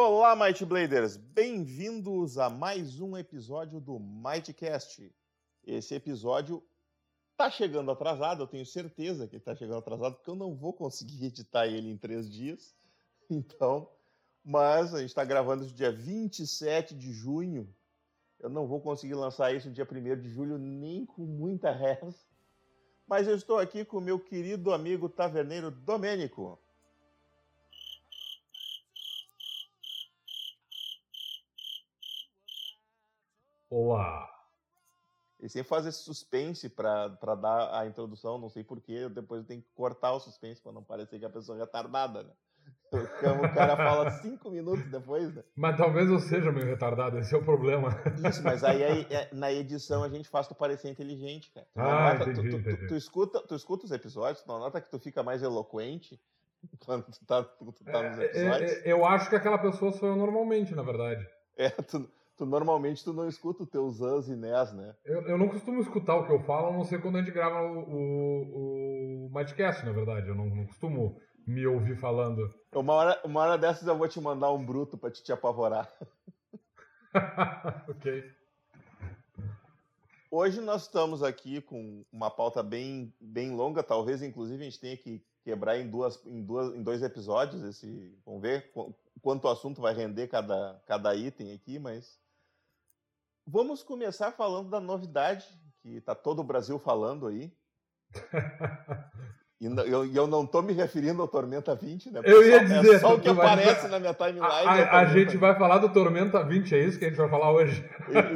Olá, Might Bladers! Bem-vindos a mais um episódio do Mightcast. Esse episódio tá chegando atrasado, eu tenho certeza que tá chegando atrasado, porque eu não vou conseguir editar ele em três dias. Então, mas a gente está gravando isso dia 27 de junho. Eu não vou conseguir lançar isso dia 1 de julho, nem com muita reza. Mas eu estou aqui com o meu querido amigo taverneiro Domênico. Olá. E sem fazer suspense para dar a introdução, não sei porquê, depois eu tenho que cortar o suspense para não parecer que a pessoa é retardada, né? Então, o cara fala cinco minutos depois, né? Mas talvez eu seja meio retardado, esse é o problema. Isso, mas aí, aí é, na edição a gente faz tu parecer inteligente, cara. Tu Ah, nota- entendi, tu, tu- entendi. tu escuta, tu escuta os episódios, tu nota que tu fica mais eloquente quando tu tá, tu, tu tá nos É, episódios? é, é, eu acho que aquela pessoa sou eu normalmente, na verdade. É, tu, tu normalmente tu não escuta os teus ans e nés, né? Eu, eu não costumo escutar o que eu falo, a não ser quando a gente grava o, o, o Madcast, na verdade. Eu não, não costumo me ouvir falando. Uma hora, uma hora dessas eu vou te mandar um bruto pra te, te apavorar. ok. Hoje nós estamos aqui com uma pauta bem, bem longa, talvez inclusive a gente tenha que quebrar em, duas, em, duas, em dois episódios. Esse, vamos ver qu- quanto o assunto vai render cada, cada item aqui, mas vamos começar falando da novidade que está todo o Brasil falando aí. E eu, eu não estou me referindo ao Tormenta 20, né? Eu ia Só- dizer, É só o que aparece na minha timeline. A, é a- a gente 20. vai falar do Tormenta 20, é isso que a gente vai falar hoje?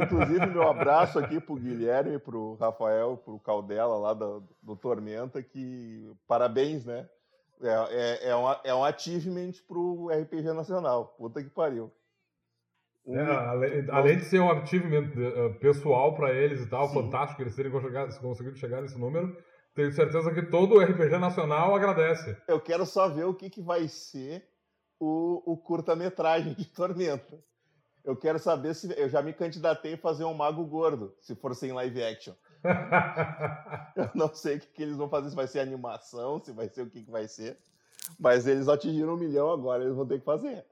Inclusive, meu abraço aqui pro Guilherme, pro Rafael, pro Caldela lá do, do Tormenta, que parabéns, né? É, é, é, um, é um achievement pro RPG Nacional. Puta que pariu. É, além, além de ser um achievement eh, pessoal pra eles e tal, Sim. fantástico eles terem conseguido, chegar nesse número, tenho certeza que todo o RPG nacional agradece. Eu quero só ver o que, que vai ser o, o curta-metragem de Tormenta. Eu quero saber se. Eu já me candidatei a fazer um Mago Gordo, se for sem live action. Eu não sei o que, que eles vão fazer, se vai ser animação, se vai ser o que, que vai ser. Mas eles atingiram um milhão agora, eles vão ter que fazer.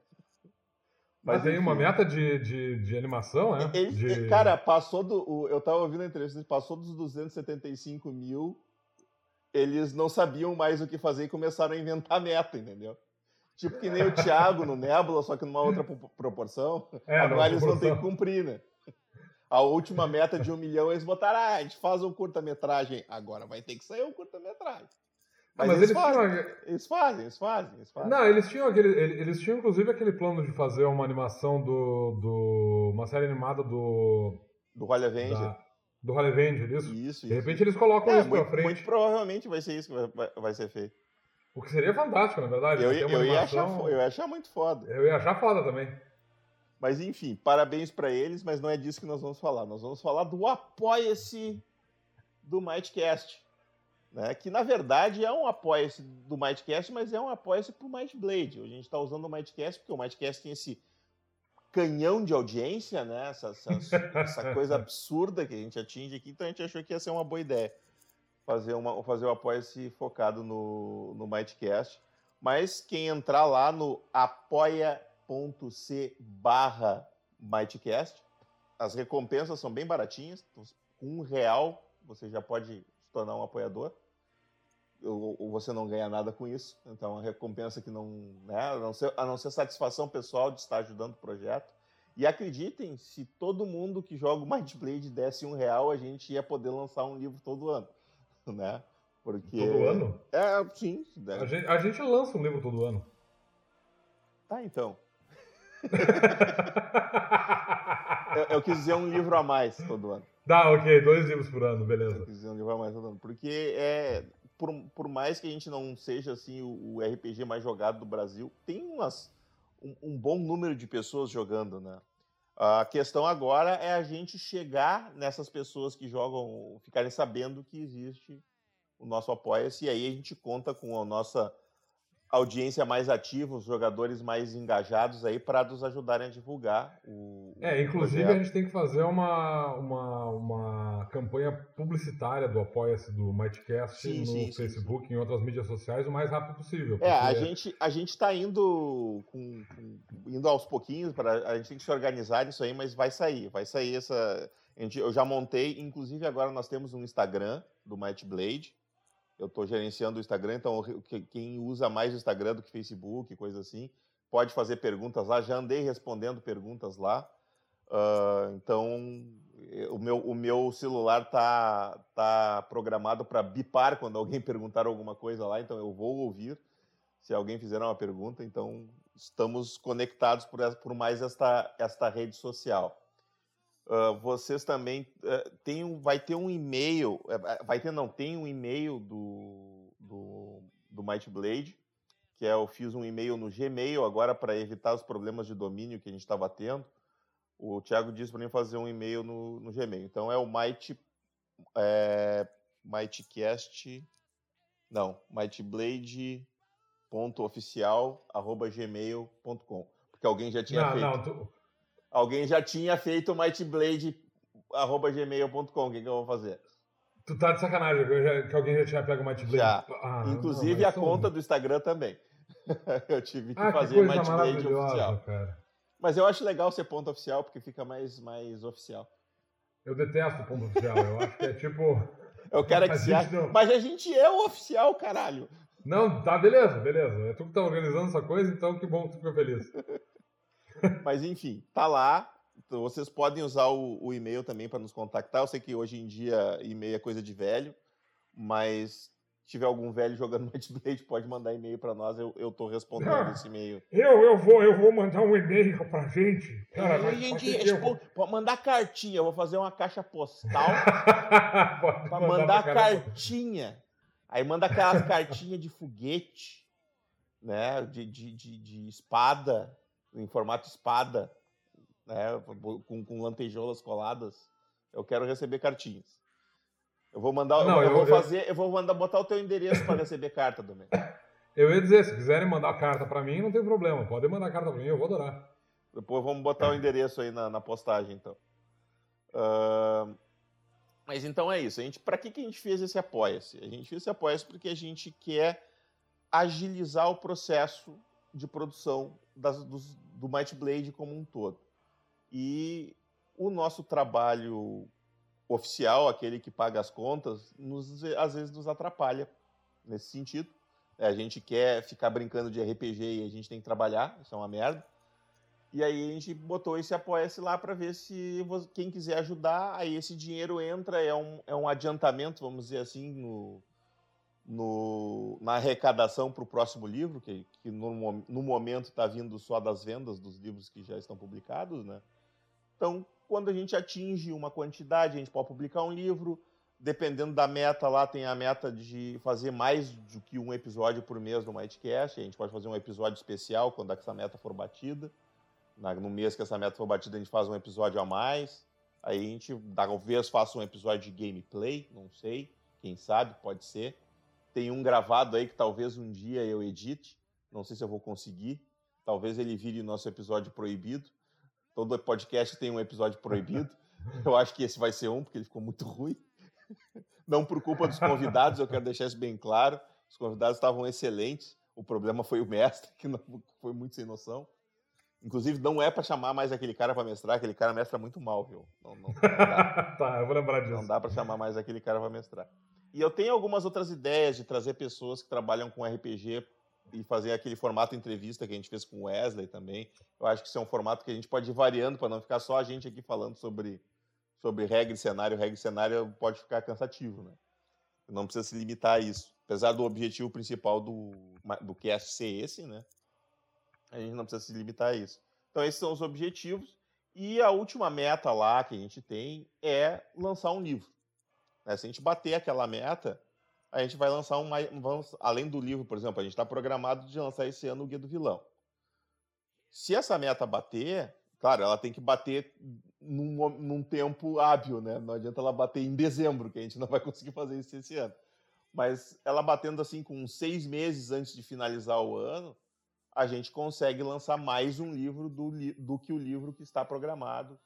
Mas tem uma meta de, de, de animação, né? Eles- De- Cara, passou do. o- eu tava ouvindo a entrevista, passou dos 275 mil, eles não sabiam mais o que fazer e começaram a inventar meta, entendeu? Tipo que nem o Thiago no Nebula, só que numa outra pro- proporção. É, agora eles vão ter que cumprir, né? A última meta de um milhão, eles botaram, ah, a gente faz um curta-metragem. Agora vai ter que sair um curta-metragem. Mas, Mas, eles, eles, fazem, tinham. eles fazem, eles fazem, eles fazem. Não, eles tinham aquele. ele- Eles tinham, inclusive, aquele plano de fazer uma animação do. do uma série animada do. Do Roll Avenger. Da, do Holly Avenger, isso? Isso, De repente eles colocam É, isso pra frente. muito provavelmente vai ser isso que vai, vai- ser feito. O que seria fantástico, na verdade. Eu, uma eu, ia achar, animação- eu ia achar muito foda. eu ia achar foda também. Mas enfim, parabéns pra eles, mas não é disso que nós vamos falar. Nós vamos falar do Apoia-se do Mightcast. Né? Que na verdade é um Apoia-se do Mightcast, mas é um Apoia-se pro Mightblade. A gente está usando o Mightcast porque o Mightcast tem esse canhão de audiência, né? Essa, essa- essa coisa absurda que a gente atinge aqui, então a gente achou que ia ser uma boa ideia fazer, uma, fazer o Apoia-se focado no, no Mightcast. Mas quem entrar lá no apoia.c barra Mightcast, as recompensas são bem baratinhas. Com um real você já pode se tornar um apoiador. Ou, ou você não ganha nada com isso. Então, uma recompensa que não. Né, a, não ser, a não ser satisfação pessoal de estar ajudando o projeto. E acreditem, se todo mundo que joga o Mightblade desse um real, a gente ia poder lançar um livro todo ano. Né? Porque... Todo ano? É, sim. A gente, a gente lança um livro todo ano. Tá, então. Eu, eu quis dizer um livro a mais todo ano. Tá, ok, dois livros por ano, Eu beleza. quis dizer um livro a mais todo ano. Porque é, por, por mais que a gente não seja assim o, o RPG mais jogado do Brasil, tem umas, um, um bom número de pessoas jogando, né? A questão agora é a gente chegar nessas pessoas que jogam, ficarem sabendo que existe o nosso Apoia-se, e aí a gente conta com a nossa audiência mais ativa, os jogadores mais engajados aí para nos ajudarem a divulgar o. É, inclusive projeto. a gente tem que fazer uma, uma, uma campanha publicitária do Apoia-se do Mightcast sim, no sim, Facebook e em outras mídias sociais o mais rápido possível. É, a gente a gente está indo com, com, indo aos pouquinhos para a gente tem que se organizar nisso aí, mas vai sair, vai sair essa. Gente, eu já montei, inclusive agora nós temos um Instagram do Might Blade eu estou gerenciando o Instagram, então quem usa mais o Instagram do que Facebook, coisa assim, pode fazer perguntas lá. Já andei respondendo perguntas lá. Uh, então, o meu, o meu celular tá, tá programado para bipar quando alguém perguntar alguma coisa lá, então eu vou ouvir se alguém fizer uma pergunta. Então, estamos conectados por, por mais esta, esta rede social. Uh, vocês também uh, tem, vai ter um e-mail, uh, vai ter não, tem um e-mail do, do, do Might Blade, que é eu fiz um e-mail no Gmail agora para evitar os problemas de domínio que a gente estava tendo. O Thiago disse para mim fazer um e-mail no, no Gmail. Então é o Might, é, Mightcast, não, mightblade.oficial.gmail.com porque alguém já tinha não, feito. Não, tu Alguém já tinha feito mightblade.gmail.com. O que, que eu vou fazer? Tu tá de sacanagem, que, já, que alguém já tinha pego o Mightblade. Já. Ah, Inclusive não, a conta do Instagram também. eu tive que ah, fazer Mightblade oficial. Cara. Mas eu acho legal ser ponto oficial, porque fica mais, mais oficial. Eu detesto ponto oficial. Eu acho que é tipo. Eu quero que se acha. Não... Mas a gente é o oficial, caralho. Não, tá, beleza, beleza. É tu que tá organizando essa coisa, então que bom que tu ficou feliz. Mas enfim, tá lá. Então, vocês podem usar o, o e-mail também para nos contactar. Eu sei que hoje em dia e-mail é coisa de velho, mas se tiver algum velho jogando Nightblade, pode mandar e-mail para nós. Eu, eu tô respondendo ah, esse e-mail. Eu, eu, vou, eu vou mandar um e-mail pra gente. Cara, é, gente, eu... pode mandar cartinha. Eu vou fazer uma caixa postal para mandar cartinha. Aí manda aquelas cartinhas de foguete, né? De, de, de, de espada em formato espada, né, com, com lantejoulas coladas. Eu quero receber cartinhas. Eu vou mandar, não, eu, eu, vou fazer, eu vou mandar botar o teu endereço para receber carta, Domênico. Eu ia dizer, se quiserem mandar carta para mim, não tem problema. Podem mandar carta para mim, eu vou adorar. Depois vamos botar o endereço aí na, na postagem, então. Uh, mas então é isso. A gente, para que, que a gente fez esse apoia-se? A gente fez esse apoia-se porque a gente quer agilizar o processo de produção das, dos, do Might Blade como um todo. E o nosso trabalho oficial, aquele que paga as contas, nos, às vezes nos atrapalha nesse sentido. É, a gente quer ficar brincando de RPG e a gente tem que trabalhar, isso é uma merda. E aí a gente botou esse apoia-se lá para ver se quem quiser ajudar, aí esse dinheiro entra, é um, é um adiantamento, vamos dizer assim, no, no, na arrecadação para o próximo livro, que, que no, no momento está vindo só das vendas dos livros que já estão publicados, né? Então, quando a gente atinge uma quantidade, a gente pode publicar um livro. Dependendo da meta lá, tem a meta de fazer mais do que um episódio por mês no Mightcast. A gente pode fazer um episódio especial quando essa meta for batida. No mês que essa meta for batida, a gente faz um episódio a mais. Aí a gente talvez faça um episódio de gameplay, não sei. Quem sabe, pode ser. Tem um gravado aí que talvez um dia eu edite. Não sei se eu vou conseguir. Talvez ele vire nosso episódio proibido. Todo podcast tem um episódio proibido. Eu acho que esse vai ser um, porque ele ficou muito ruim. Não por culpa dos convidados, eu quero deixar isso bem claro. Os convidados estavam excelentes. O problema foi o mestre, que não, foi muito sem noção. Inclusive, não é para chamar mais aquele cara para mestrar, aquele cara mestra muito mal, viu? Não, não, não tá, eu vou lembrar disso. Não dá para chamar mais aquele cara para mestrar. E eu tenho algumas outras ideias de trazer pessoas que trabalham com RPG e fazer aquele formato entrevista que a gente fez com o Wesley também. Eu acho que isso é um formato que a gente pode ir variando para não ficar só a gente aqui falando sobre, sobre regra e cenário. Regra e cenário pode ficar cansativo, né? Não precisa se limitar a isso. Apesar do objetivo principal do, do cast ser esse, né? A gente não precisa se limitar a isso. Então, esses são os objetivos. E a última meta lá que a gente tem é lançar um livro. Né? Se a gente bater aquela meta, a gente vai lançar um. Vamos, além do livro, por exemplo, a gente está programado de lançar esse ano o Guia do Vilão. Se essa meta bater, claro, ela tem que bater num, num tempo hábil, né? Não adianta ela bater em dezembro, que a gente não vai conseguir fazer isso esse ano. Mas ela batendo assim com seis meses antes de finalizar o ano, a gente consegue lançar mais um livro do, do que o livro que está programado.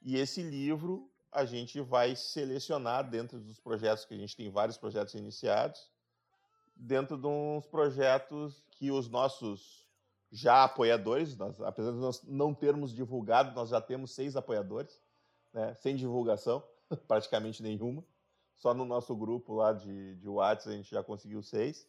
E esse livro a gente vai selecionar dentro dos projetos, que a gente tem vários projetos iniciados, dentro de uns projetos que os nossos já apoiadores, nós, apesar de nós não termos divulgado, nós já temos seis apoiadores, né, sem divulgação, praticamente nenhuma. Só no nosso grupo lá de, de WhatsApp a gente já conseguiu seis.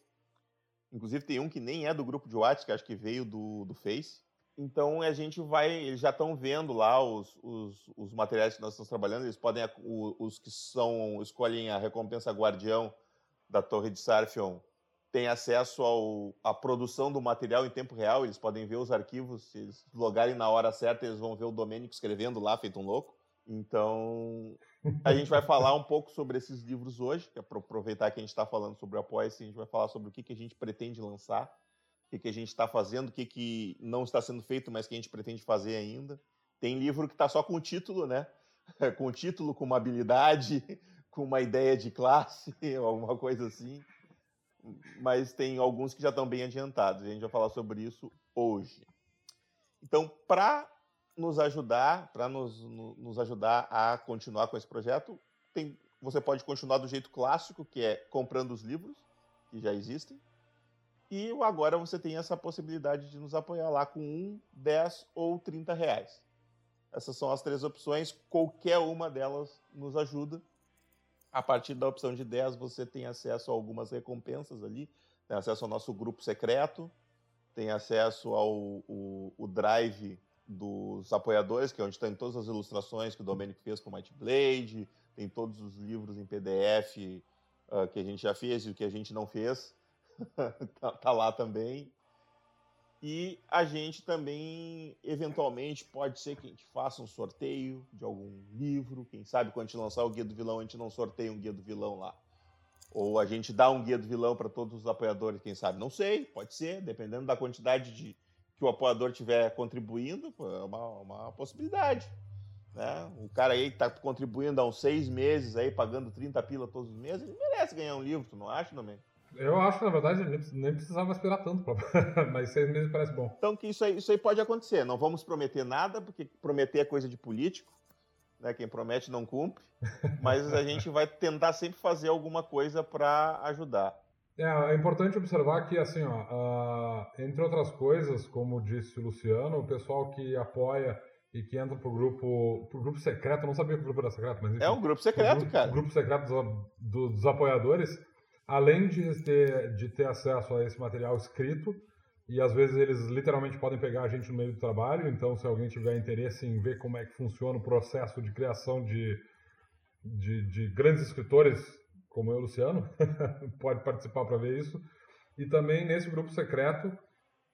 Inclusive tem um que nem é do grupo de WhatsApp, que acho que veio do, do Face. Então a gente vai, eles já estão vendo lá os, os, os, materiais que nós estamos trabalhando. Eles podem, os que são escolhem a recompensa guardião da Torre de Sarfion, têm acesso ao, à produção do material em tempo real. Eles podem ver os arquivos. Se eles logarem na hora certa, eles vão ver o Domênico escrevendo lá, feito um louco. Então a gente vai falar um pouco sobre esses livros hoje, que é para aproveitar que a gente está falando sobre o Apoia-se, a gente vai falar sobre o que, que a gente pretende lançar que, que a gente está fazendo, o que, que não está sendo feito, mas que a gente pretende fazer ainda. Tem livro que está só com o título, né? com o título, com uma habilidade, com uma ideia de classe, alguma coisa assim. Mas tem alguns que já estão bem adiantados. A gente vai falar sobre isso hoje. Então, para nos ajudar, para nos, nos ajudar a continuar com esse projeto, tem, você pode continuar do jeito clássico, que é comprando os livros que já existem e agora você tem essa possibilidade de nos apoiar lá com 1, 10 ou 30 reais. Essas são as três opções, qualquer uma delas nos ajuda. A partir da opção de 10, você tem acesso a algumas recompensas ali, tem acesso ao nosso grupo secreto, tem acesso ao o, o drive dos apoiadores, que é onde estão todas as ilustrações que o Domênico fez com o Might Blade, tem todos os livros em PDF uh, ah, que a gente já fez e o que a gente não fez. tá, tá lá também. E a gente também, eventualmente, pode ser que a gente faça um sorteio de algum livro. Quem sabe quando a gente lançar o Guia do Vilão, a gente não sorteia um Guia do Vilão lá. Ou a gente dá um Guia do Vilão para todos os apoiadores, quem sabe? Não sei, pode ser, dependendo da quantidade de que o apoiador tiver contribuindo, é uma, uma possibilidade. Né? O cara aí que está contribuindo há uns seis meses, aí pagando 30 pila todos os meses, ele merece ganhar um livro, tu não acha, Domênico? Eu acho que, na verdade, nem precisava esperar tanto, mas seis meses parece bom. Então, que isso aí, isso aí pode acontecer. Não vamos prometer nada, porque prometer é coisa de político. Né? Quem promete não cumpre. Mas a gente vai tentar sempre fazer alguma coisa para ajudar. É, é, importante observar que, assim, ó, uh, entre outras coisas, como disse o Luciano, o pessoal que apoia e que entra pro grupo, pro grupo secreto, não sabia que o grupo era secreto, mas enfim, É um grupo secreto, grupo, cara. O grupo secreto dos, dos apoiadores, além de ter, de ter acesso a esse material escrito, e às vezes eles literalmente podem pegar a gente no meio do trabalho, então se alguém tiver interesse em ver como é que funciona o processo de criação de, de, de grandes escritores, como eu, Luciano, pode participar para ver isso. E também nesse grupo secreto,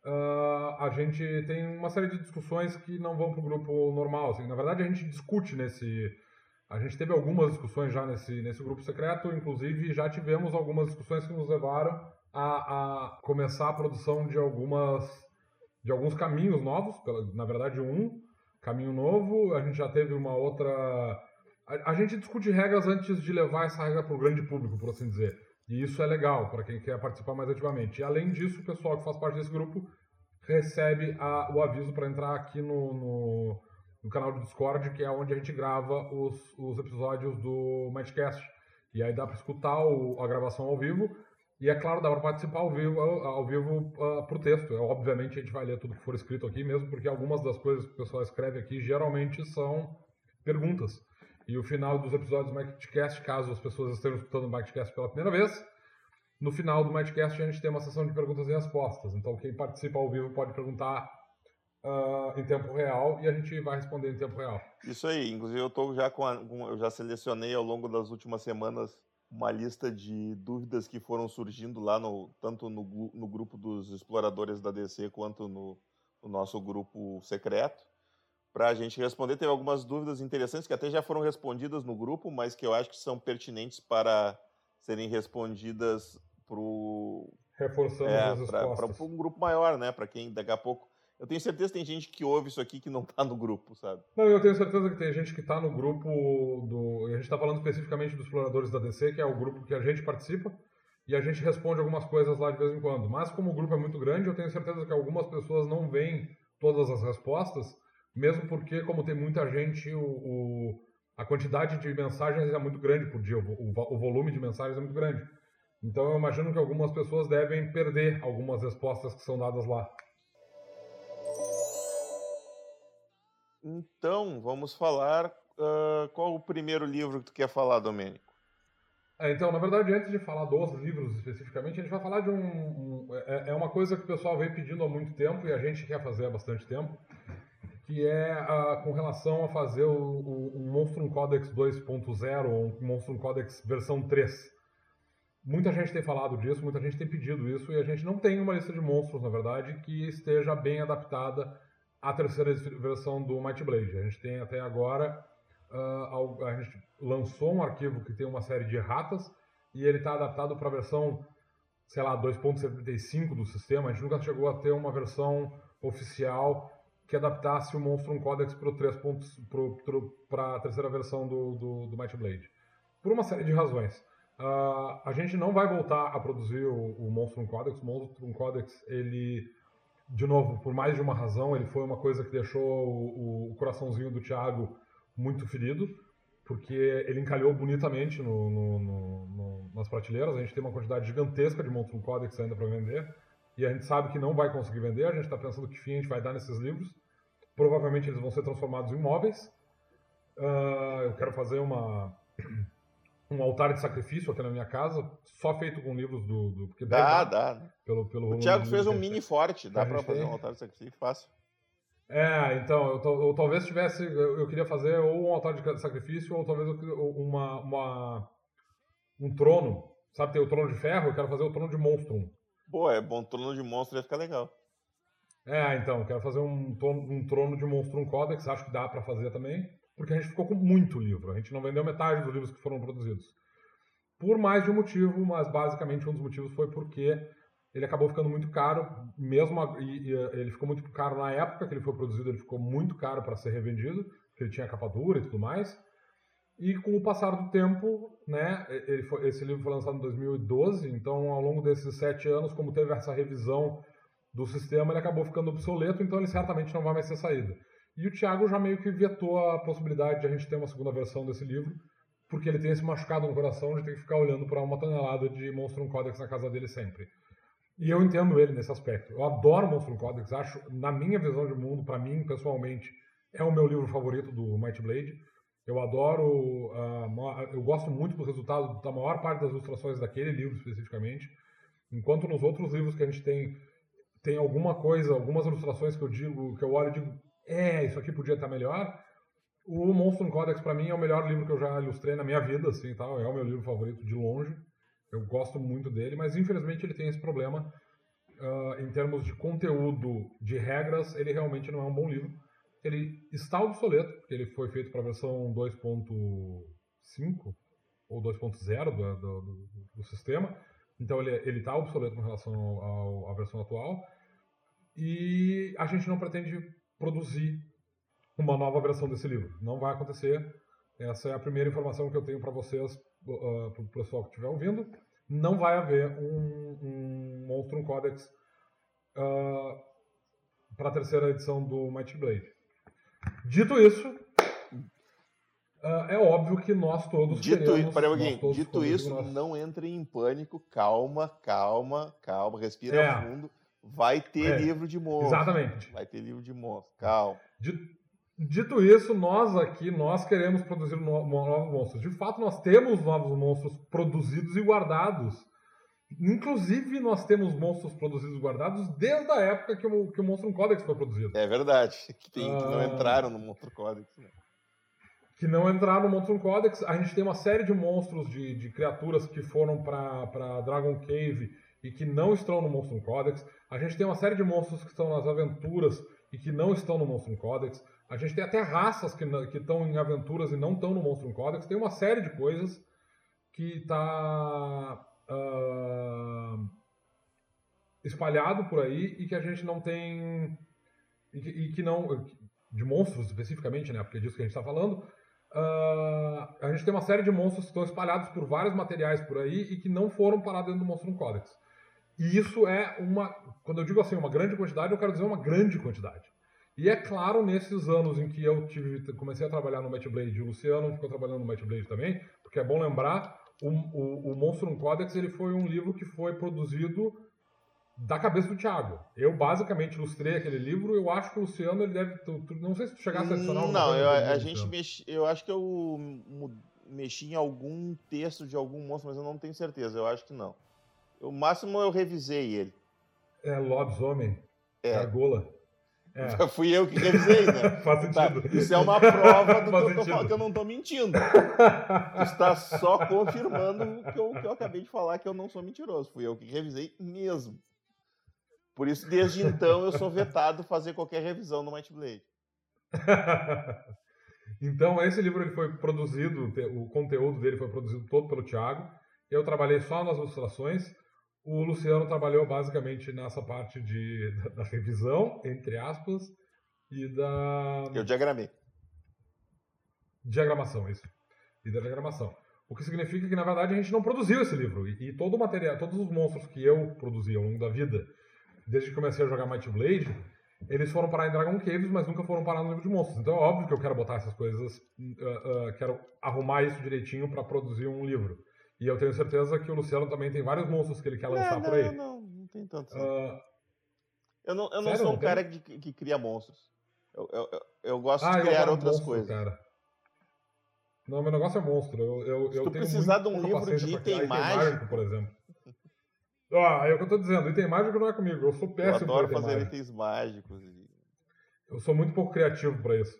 uh, a gente tem uma série de discussões que não vão para o grupo normal. Assim, na verdade, a gente discute nesse, a gente teve algumas discussões já nesse, nesse grupo secreto, inclusive já tivemos algumas discussões que nos levaram a, a começar a produção de algumas de alguns caminhos novos, na verdade um caminho novo, a gente já teve uma outra a, a gente discute regras antes de levar essa regra para o grande público, por assim dizer. E isso é legal para quem quer participar mais ativamente. E além disso, o pessoal que faz parte desse grupo recebe a, o aviso para entrar aqui no, no no canal do Discord, que é onde a gente grava os, os episódios do Mindcast. E aí dá para escutar o, a gravação ao vivo. E é claro, dá para participar ao vivo, ao vivo uh, por texto. É, obviamente a gente vai ler tudo que for escrito aqui, mesmo porque algumas das coisas que o pessoal escreve aqui geralmente são perguntas. E o final dos episódios do Mindcast, caso as pessoas estejam escutando o Mindcast pela primeira vez, no final do Mindcast a gente tem uma sessão de perguntas e respostas. Então quem participa ao vivo pode perguntar uh, em tempo real e a gente vai responder em tempo real. Isso aí, inclusive eu tô já com, a, com, eu já selecionei ao longo das últimas semanas uma lista de dúvidas que foram surgindo lá no tanto no, no grupo dos exploradores da DC quanto no, no nosso grupo secreto para a gente responder. Teve algumas dúvidas interessantes que até já foram respondidas no grupo, mas que eu acho que são pertinentes para serem respondidas para reforçando é, para um grupo maior, né? Para quem daqui a pouco eu tenho certeza que tem gente que ouve isso aqui que não tá no grupo, sabe? Não, eu tenho certeza que tem gente que tá no grupo do. A gente tá falando especificamente dos exploradores da DC, que é o grupo que a gente participa. e a gente responde algumas coisas lá de vez em quando. Mas como o grupo é muito grande, eu tenho certeza que algumas pessoas não veem todas as respostas, mesmo porque, como tem muita gente, o, o a quantidade de mensagens é muito grande por dia, o, o, o volume de mensagens é muito grande. Então eu imagino que algumas pessoas devem perder algumas respostas que são dadas lá. Então, vamos falar. Uh, qual o primeiro livro que tu quer falar, Domênico? É, então, na verdade, antes de falar dos livros especificamente, a gente vai falar de um. um é, é, uma coisa que o pessoal vem pedindo há muito tempo e a gente quer fazer há bastante tempo, que é com relação a fazer o, o, o Monstrum Codex 2.0 ou um Monstrum Codex versão 3. Muita gente tem falado disso, muita gente tem pedido isso, e a gente não tem uma lista de monstros, na verdade, que esteja bem adaptada à terceira versão do Might Blade. A gente tem até agora, uh, a gente lançou um arquivo que tem uma série de erratas, e ele está adaptado para a versão, sei lá, 2.75 do sistema. A gente nunca chegou a ter uma versão oficial que adaptasse o Monstrum Codex para a terceira versão do, do, do Might Blade. Por uma série de razões. Uh, a gente não vai voltar a produzir o, o Monstrum Codex. O Monstrum Codex, ele, de novo, por mais de uma razão, ele foi uma coisa que deixou o, o coraçãozinho do Thiago muito ferido, porque ele encalhou bonitamente no, no, no, nas prateleiras. A gente tem uma quantidade gigantesca de Monstrum Codex ainda para vender, e a gente sabe que não vai conseguir vender. A gente está pensando que fim a gente vai dar nesses livros. Provavelmente eles vão ser transformados em móveis. Uh, eu quero fazer uma um altar de sacrifício aqui na minha casa, só feito com livros do. do porque dá, dá. dá. Pelo, pelo o Thiago fez um mini forte, dá para fazer tem. um altar de sacrifício fácil. É, então, eu, eu talvez tivesse. Eu, eu, queria fazer ou um altar de sacrifício, ou talvez uma, uma, um trono. Sabe, tem o trono de ferro, eu quero fazer o trono de monstro. Pô, é bom, trono de monstro ia ficar legal. É, então, quero fazer um, um trono de monstro um Codex, acho que dá para fazer também porque a gente ficou com muito livro. A gente não vendeu metade dos livros que foram produzidos. Por mais de um motivo, mas basicamente um dos motivos foi porque ele acabou ficando muito caro, mesmo a, e, e, ele ficou muito caro na época que ele foi produzido, ele ficou muito caro para ser revendido, porque ele tinha capa dura e tudo mais. E com o passar do tempo, né, foi, esse livro foi lançado em 2012, então ao longo desses sete anos, como teve essa revisão do sistema, ele acabou ficando obsoleto, então ele certamente não vai mais ser saído. E o Thiago já meio que vetou a possibilidade de a gente ter uma segunda versão desse livro, porque ele tem esse machucado no coração de ter que ficar olhando para uma tonelada de Monstrum Codex na casa dele sempre. E eu entendo ele nesse aspecto. Eu adoro Monstrum Codex, acho, na minha visão de mundo, para mim, pessoalmente, é o meu livro favorito do Might Blade. Eu adoro, uh, eu gosto muito do resultado da maior parte das ilustrações daquele livro especificamente. Enquanto nos outros livros que a gente tem, tem alguma coisa, algumas ilustrações que eu digo, que eu olho e digo, é, isso aqui podia estar melhor. O Monstrum Codex, para mim, é o melhor livro que eu já ilustrei na minha vida, assim, tal. É o meu livro favorito de longe. Eu gosto muito dele, mas infelizmente ele tem esse problema. Uh, em termos de conteúdo, de regras, ele realmente não é um bom livro. Ele está obsoleto, porque ele foi feito para a versão 2.5 ou 2.0 do, do, do, sistema. Então ele está obsoleto com relação à versão atual. E a gente não pretende produzir uma nova versão desse livro. Não vai acontecer. Essa é a primeira informação que eu tenho para vocês, uh, para o pessoal que estiver ouvindo. Não vai haver um, um Monstrum Codex uh, para a terceira edição do Mighty Blade. Dito isso, uh, é óbvio que nós todos dito queremos... Isso, para alguém, dito isso, nós... não entrem em pânico. Calma, calma, calma. Respira é. fundo vai ter é, livro de monstro. Exatamente. Vai ter livro de monstro. Calma. Dito, isso, nós aqui, nós queremos produzir no, novos monstros. De fato, nós temos novos monstros produzidos e guardados. Inclusive, nós temos monstros produzidos e guardados desde a época que o, que o Monstro Codex foi produzido. É verdade. Que, tem, que não ah. entraram no Monstro Codex. Né? Que não entraram no Monstro Codex. A gente tem uma série de monstros, de, de criaturas que foram para Dragon Cave e que não estão no Monstrum Codex. A gente tem uma série de monstros que estão nas aventuras e que não estão no Monstrum Codex. A gente tem até raças que, que estão em aventuras e não estão no Monstrum Codex. Tem uma série de coisas que está uh, ah, espalhado por aí e que a gente não tem. E que, e que, não. de monstros especificamente, né? Porque é disso que a gente está falando. uh, a gente tem uma série de monstros que estão espalhados por vários materiais por aí e que não foram parar dentro do Monstro Codex. E isso é uma, quando eu digo assim, uma grande quantidade, eu quero dizer uma grande quantidade. E é claro, nesses anos em que eu tive, comecei a trabalhar no Might Blade e o Luciano ficou trabalhando no Might Blade também, porque é bom lembrar, o, o, o Monstrum Codex ele foi um livro que foi produzido da cabeça do Thiago. Eu basicamente ilustrei aquele livro. Eu acho que o Luciano ele deve. Tu, tu, não sei se tu chegasse a adicionar um. Não, eu, a, gente mexe, eu acho que eu mexi em algum texto de algum monstro, mas eu não tenho certeza. Eu acho que não. O máximo eu revisei ele. É Lobisomem. É. Gargola. É. Fui eu que revisei, né? Faz sentido. Tá. Isso é uma prova do que eu, tô falando, que eu não estou mentindo. está só confirmando o que eu, que eu acabei de falar, que eu não sou mentiroso. Fui eu que revisei mesmo. Por isso, desde então, eu sou vetado fazer qualquer revisão no Might Blade. então, esse livro ele foi produzido, o conteúdo dele foi produzido todo pelo Thiago. Eu trabalhei só nas ilustrações. O Luciano trabalhou basicamente nessa parte de, da, da revisão, entre aspas, e da. Eu diagramei. Diagramação, isso. E da diagramação. O que significa que, na verdade, a gente não produziu esse livro. E, e todo o material, todos os monstros que eu produzi ao longo da vida, desde que comecei a jogar Might Blade, eles foram parar em Dragon Caves, mas nunca foram parar no livro de monstros. Então é óbvio que eu quero botar essas coisas, uh, uh, quero arrumar isso direitinho para produzir um livro. E eu tenho certeza que o Luciano também tem vários monstros que ele quer lançar não, por aí. Não, não, não tem tanto. Uh, eu não, eu não sou um cara que, que cria monstros. Eu, eu, eu, eu gosto ah, de criar outras monstro, coisas. Cara. Não, meu negócio é monstro. Eu, eu, Se tu precisar de um livro de item mágico, mágico, por exemplo. Ah, é o que eu tô dizendo. Item mágico não é comigo. Eu sou péssimo Eu adoro fazer mágico. itens mágicos. Eu sou muito pouco criativo para isso.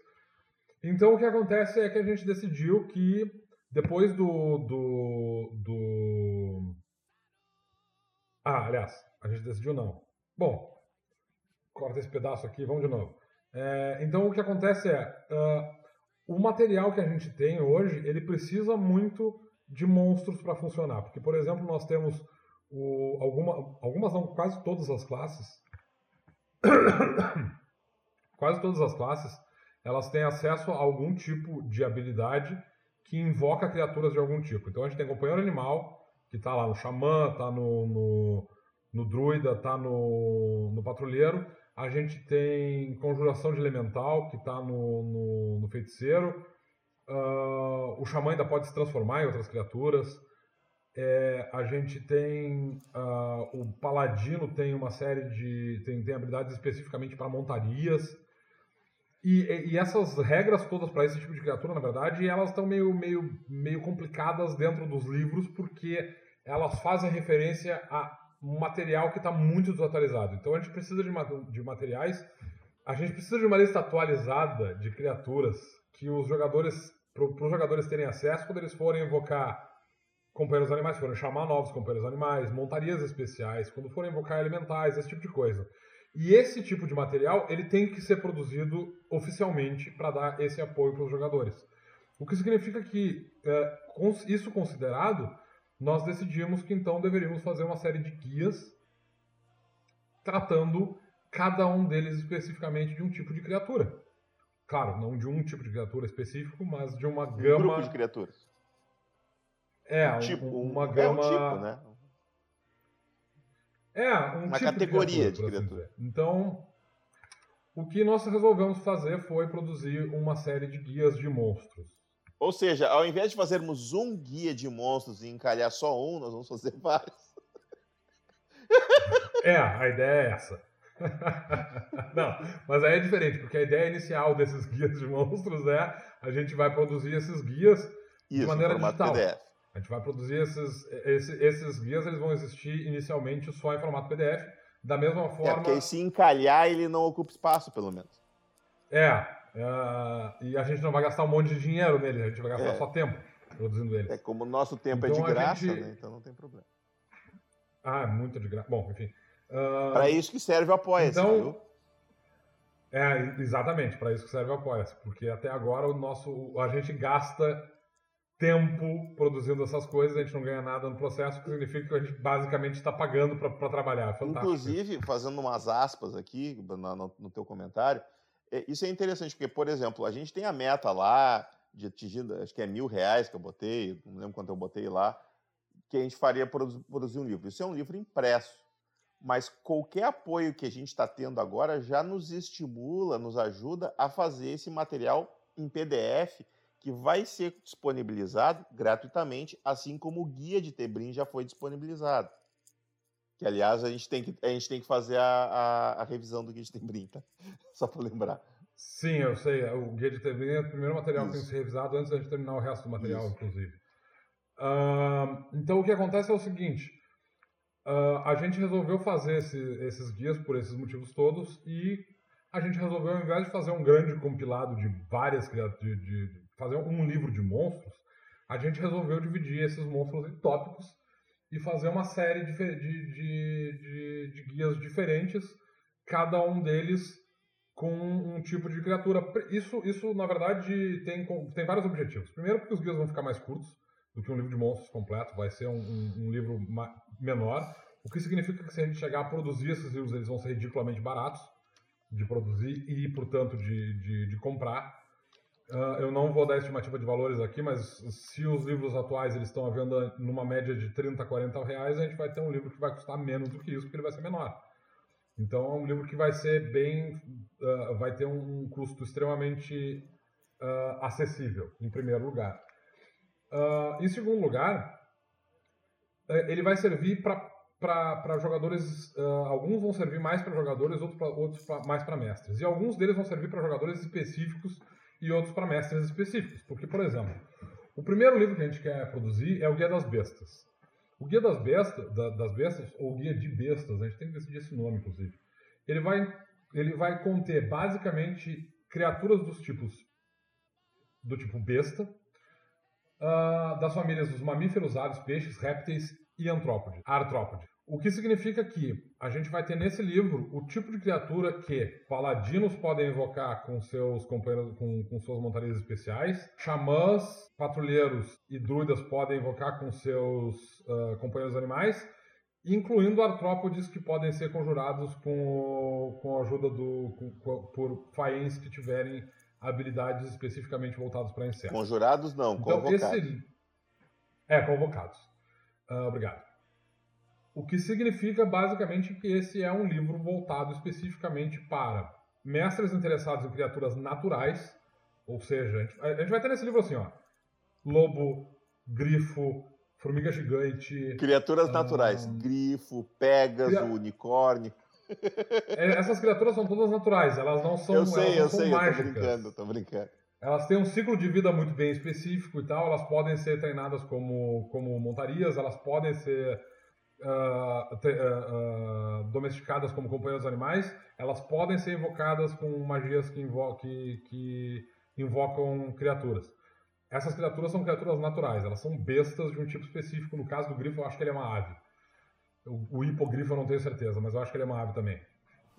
Então o que acontece é que a gente decidiu que depois do, do, do... Ah, aliás, a gente decidiu não. Bom, corta esse pedaço aqui, vamos de novo. É, então o que acontece é, uh, o material que a gente tem hoje, ele precisa muito de monstros para funcionar. Porque, por exemplo, nós temos o, alguma, algumas não, quase todas as classes, quase todas as classes, elas têm acesso a algum tipo de habilidade que invoca criaturas de algum tipo. Então a gente tem companheiro animal, que está lá no xamã, está no, no, no, druida, está no, no patrulheiro. A gente tem conjuração de elemental, que está no, no, no, feiticeiro. Uh, o xamã ainda pode se transformar em outras criaturas. É, a gente tem uh, o paladino tem uma série de tem, tem habilidades especificamente para montarias e, e, essas regras todas para esse tipo de criatura na verdade elas estão meio, meio, meio complicadas dentro dos livros porque elas fazem referência a um material que está muito desatualizado então a gente precisa de, de materiais a gente precisa de uma lista atualizada de criaturas que os jogadores para os jogadores terem acesso quando eles forem invocar companheiros animais, forem chamar novos companheiros animais, montarias especiais, quando forem invocar elementais, esse tipo de coisa. E esse tipo de material ele tem que ser produzido oficialmente para dar esse apoio para os jogadores. O que significa que, é, isso considerado, nós decidimos que então deveríamos fazer uma série de guias tratando cada um deles especificamente de um tipo de criatura. Claro, não de um tipo de criatura específico, mas de uma gama. Um grupo de criaturas. É, um, tipo, uma gama. É um tipo, né? É, um uma tipo categoria de criatura. De criatura. Assim então, o que nós resolvemos fazer foi produzir uma série de guias de monstros. Ou seja, ao invés de fazermos um guia de monstros e encalhar só um, nós vamos fazer vários. É, a ideia é essa. Não, mas aí é diferente, porque a ideia inicial desses guias de monstros é a gente vai produzir esses guias Isso, de maneira digital. PDF. A gente vai produzir esses, esses, esses guias, eles vão existir inicialmente só em formato PDF, da mesma forma... É, porque se encalhar, ele não ocupa espaço, pelo menos. É, uh, e a gente não vai gastar um monte de dinheiro nele, a gente vai gastar é. só tempo produzindo eles. É, como o nosso tempo então, é de graça, gente... né? então não tem problema. Ah, muito de graça. Bom, enfim. Uh... Para isso que serve o Apoia-se, então... Viu? É, exatamente, para isso que serve o Apoia-se, porque até agora o nosso, a gente gasta tempo produzindo essas coisas, a gente não ganha nada no processo, que significa que a gente basicamente está pagando para trabalhar. Fantástico. Inclusive, fazendo umas aspas aqui no, no, no teu comentário, é, isso é interessante, porque, por exemplo, a gente tem a meta lá de atingir, acho que é mil reais que eu botei, não lembro quanto eu botei lá, que a gente faria produzir um livro. Isso é um livro impresso. Mas qualquer apoio que a gente está tendo agora já nos estimula, nos ajuda a fazer esse material em PDF que vai ser disponibilizado gratuitamente, assim como o guia de Tebrim já foi disponibilizado. Que, aliás, a gente tem que, a gente tem que fazer a, a, a revisão do guia de Tebrim, tá? Só para lembrar. Sim, eu sei. O guia de Tebrim é o primeiro material Isso. que tem que ser revisado antes da gente terminar o resto do material, Isso. inclusive. Uh, então, o que acontece é o seguinte. Uh, a gente resolveu fazer esse, esses guias por esses motivos todos e a gente resolveu, ao invés de fazer um grande compilado de várias de, de fazer um livro de monstros, a gente resolveu dividir esses monstros em tópicos e fazer uma série de, de, de, de guias diferentes, cada um deles com um tipo de criatura. Isso, isso na verdade, tem, tem vários objetivos. Primeiro, porque os guias vão ficar mais curtos do que um livro de monstros completo, vai ser um, um, um livro menor, o que significa que se a gente chegar a produzir esses livros, eles vão ser ridiculamente baratos de produzir e, portanto, de, de, de comprar. Uh, eu não vou dar estimativa de valores aqui, mas se os livros atuais eles estão à venda numa média de 30, 40 reais, a gente vai ter um livro que vai custar menos do que isso, porque ele vai ser menor. Então é um livro que vai ser bem, uh, vai ter um custo extremamente uh, acessível, em primeiro lugar. em segundo lugar, eh, ele vai servir para jogadores, alguns vão servir mais para jogadores, outros, pra, outros pra, mais para mestres. E alguns deles vão servir para jogadores específicos e outros para mestres específicos. Porque, por exemplo, o primeiro livro que a gente quer produzir é o Guia das Bestas. O Guia das, Bestas, da, das Bestas, ou Guia de Bestas, a gente tem que decidir esse nome, inclusive. Ele vai, ele vai conter basicamente criaturas dos tipos do tipo besta, uh, das famílias dos mamíferos, aves, peixes, répteis e artrópode. O que significa que a gente vai ter nesse livro o tipo de criatura que paladinos podem invocar com seus companheiros, com, com suas montarias especiais, xamãs, patrulheiros e druidas podem invocar com seus uh, companheiros animais, incluindo artrópodes que podem ser conjurados com, com a ajuda do com, por faens que tiverem habilidades especificamente voltadas para insetos. Conjurados não, então, convocados. Esse... É, convocados. Uh, obrigado. O que significa basicamente que esse é um livro voltado especificamente para mestres interessados em criaturas naturais, ou seja, a gente, a gente vai ter nesse livro assim, ó, lobo, grifo, formiga gigante. Criaturas um, naturais, grifo, pegasus, cria... unicórnio. É, essas criaturas são todas naturais, elas não são, eu sei, eu sei, mágicas. Eu tô brincando, tô brincando. Elas têm um ciclo de vida muito bem específico e tal, elas podem ser treinadas como, como montarias, elas podem ser uh, te, uh, domesticadas como companheiros animais, elas podem ser invocadas com magias que, invo que, que invocam criaturas. Essas criaturas são criaturas naturais, elas são bestas de um tipo específico. No caso do grifo, eu acho que ele é uma ave. O, o hipogrifo eu não tenho certeza, mas eu acho que ele é uma ave também.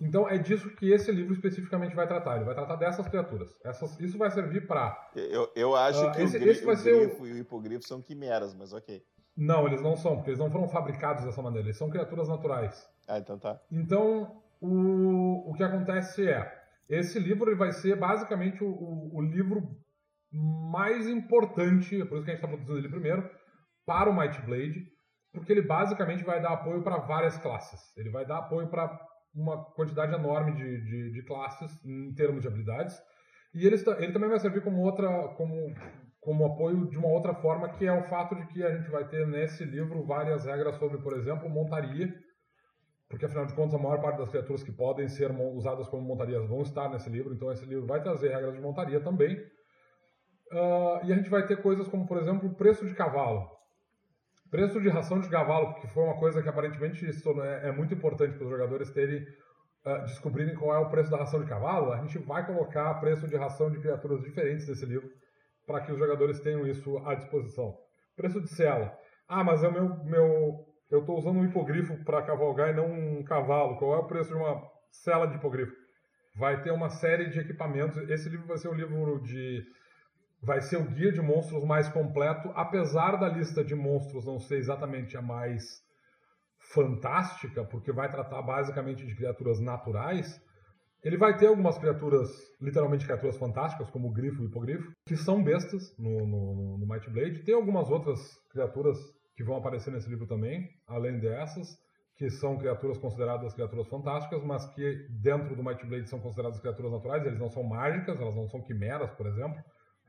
Então é disso que esse livro especificamente vai tratar. Ele vai tratar dessas criaturas. Essas, isso vai servir para. Eu, eu acho uh, que esse, o, esse o grifo o... e o hipogrifo são quimeras, mas ok. Não, eles não são, porque eles não foram fabricados dessa maneira, eles são criaturas naturais. Ah, então tá. Então, o, o que acontece é, esse livro vai ser basicamente o, o, o livro mais importante, é por isso que a gente está produzindo ele primeiro, para o Might Blade, porque ele basicamente vai dar apoio para várias classes. Ele vai dar apoio para uma quantidade enorme de, de, de, classes em termos de habilidades. E ele, ele também vai servir como outra, como como apoio de uma outra forma, que é o fato de que a gente vai ter nesse livro várias regras sobre, por exemplo, montaria, porque afinal de contas a maior parte das criaturas que podem ser usadas como montarias vão estar nesse livro, então esse livro vai trazer regras de montaria também. Uh, e a gente vai ter coisas como, por exemplo, preço de cavalo. Preço de ração de cavalo, que foi uma coisa que aparentemente é, é muito importante para os jogadores terem uh, descobrirem qual é o preço da ração de cavalo. A gente vai colocar preço de ração de criaturas diferentes nesse livro para que os jogadores tenham isso à disposição. Preço de cela. Ah, mas é o meu, meu eu estou usando um hipogrifo para cavalgar e não um cavalo. Qual é o preço de uma cela de hipogrifo? Vai ter uma série de equipamentos. Esse livro vai ser o livro de vai ser o guia de monstros mais completo, apesar da lista de monstros não ser exatamente a mais fantástica, porque vai tratar basicamente de criaturas naturais Ele vai ter algumas criaturas, literalmente criaturas fantásticas, como o Grifo e o Hipogrifo, que são bestas no, no, no Might Blade. Tem algumas outras criaturas que vão aparecer nesse livro também, além dessas, que são criaturas consideradas criaturas fantásticas, mas que dentro do Might Blade são consideradas criaturas naturais. Eles não são mágicas, elas não são quimeras, por exemplo,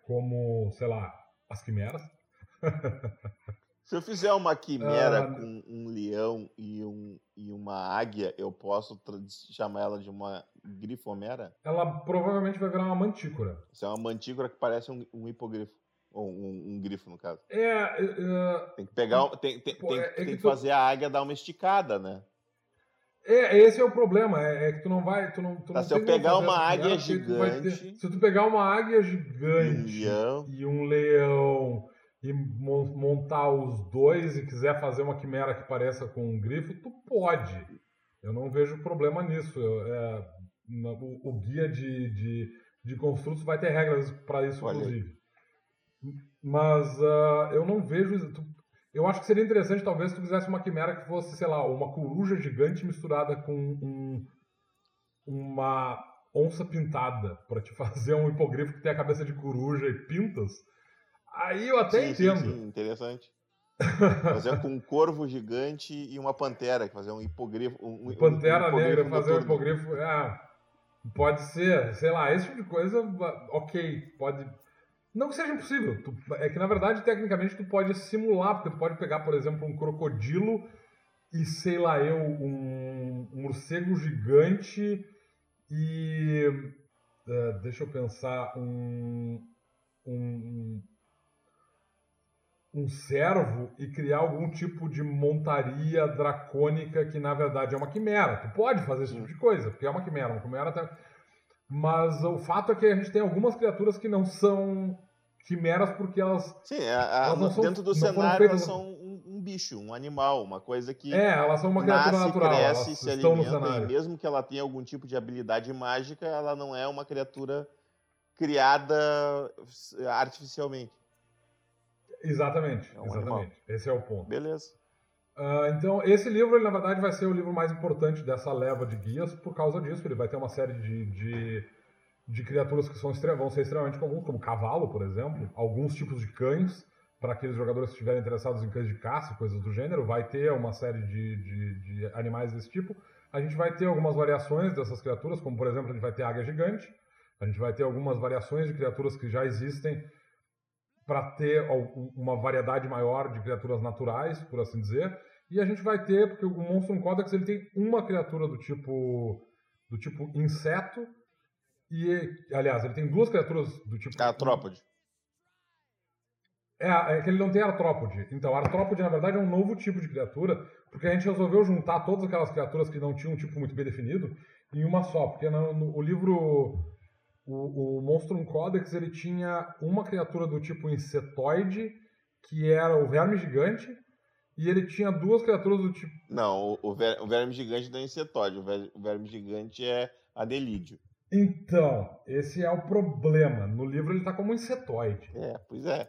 como, sei lá, as quimeras. Se eu fizer uma quimera uh, com um leão e, um, e uma águia, eu posso chamar ela de uma grifomera? Ela provavelmente vai virar uma mantícora. Isso é uma mantícora que parece um, um hipogrifo. Ou um, um, grifo, no caso. É. Uh, tem que pegar. Tem, tem, pô, tem, é, tem que, que fazer tu... a águia dar uma esticada, né? É, esse é o problema, é, é, que tu não vai. Tu não, tu tá, não se eu pegar uma águia gigante. Ter, se tu pegar uma águia gigante um e um leão e montar os dois e quiser fazer uma quimera que pareça com um grifo, tu pode. Eu não vejo problema nisso. É, o, o, guia de, de, de construtos vai ter regras para isso, Olha. inclusive. Mas uh, eu não vejo. Tu, eu acho que seria interessante, talvez, se tu fizesse uma quimera que fosse, sei lá, uma coruja gigante misturada com um, uma onça pintada, para te fazer um hipogrifo que tem a cabeça de coruja e pintas Aí eu até sim, entendo. Sim, sim, interessante. Fazer com um corvo gigante e uma pantera, fazer um hipogrifo. Um, pantera um negra, fazer um hipogrifo. É, pode ser, sei lá, esse tipo de coisa, ok, pode. Não que seja impossível. Tu, é que na verdade, tecnicamente, tu pode simular, porque tu pode pegar, por exemplo, um crocodilo e, sei lá, eu, um, um morcego gigante e. Uh, deixa eu pensar, um, um um servo e criar algum tipo de montaria dracônica que na verdade é uma quimera. Tu pode fazer esse tipo de coisa, porque é uma quimera, uma quimera tá... Mas o fato é que a gente tem algumas criaturas que não são quimeras porque elas. Sim, a, a, elas não são, dentro do cenário feitas... elas são um, um, bicho, um animal, uma coisa que. É, elas são uma criatura nasce, natural. Cresce, elas se alimenta, e mesmo que ela tenha algum tipo de habilidade mágica, ela não é uma criatura criada artificialmente. Exatamente, é um exatamente. Animal. Esse é o ponto. Beleza. Uh, então, esse livro, ele, na verdade, vai ser o livro mais importante dessa leva de guias por causa disso. Ele vai ter uma série de, de, de criaturas que são, vão ser extremamente comuns, como cavalo, por exemplo, alguns tipos de cães, para aqueles jogadores que estiverem interessados em cães de caça, coisas do gênero. Vai ter uma série de, de, de animais desse tipo. A gente vai ter algumas variações dessas criaturas, como, por exemplo, a gente vai ter águia gigante. A gente vai ter algumas variações de criaturas que já existem para ter uma variedade maior de criaturas naturais, por assim dizer. E a gente vai ter, porque o Monstrum Codex ele tem uma criatura do tipo do tipo inseto e aliás, ele tem duas criaturas do tipo artrópode. É, é que ele não tem artrópode. Então, artrópode na verdade é um novo tipo de criatura, porque a gente resolveu juntar todas aquelas criaturas que não tinham um tipo muito bem definido em uma só, porque no, no o livro o, o Monstrum Codex ele tinha uma criatura do tipo insetoide, que era o verme gigante, e ele tinha duas criaturas do tipo. Não, o, ver, o verme gigante não é insetoide, o, ver, o verme gigante é anelídeo. Então, esse é o problema. No livro ele tá como insetoide. É, pois é.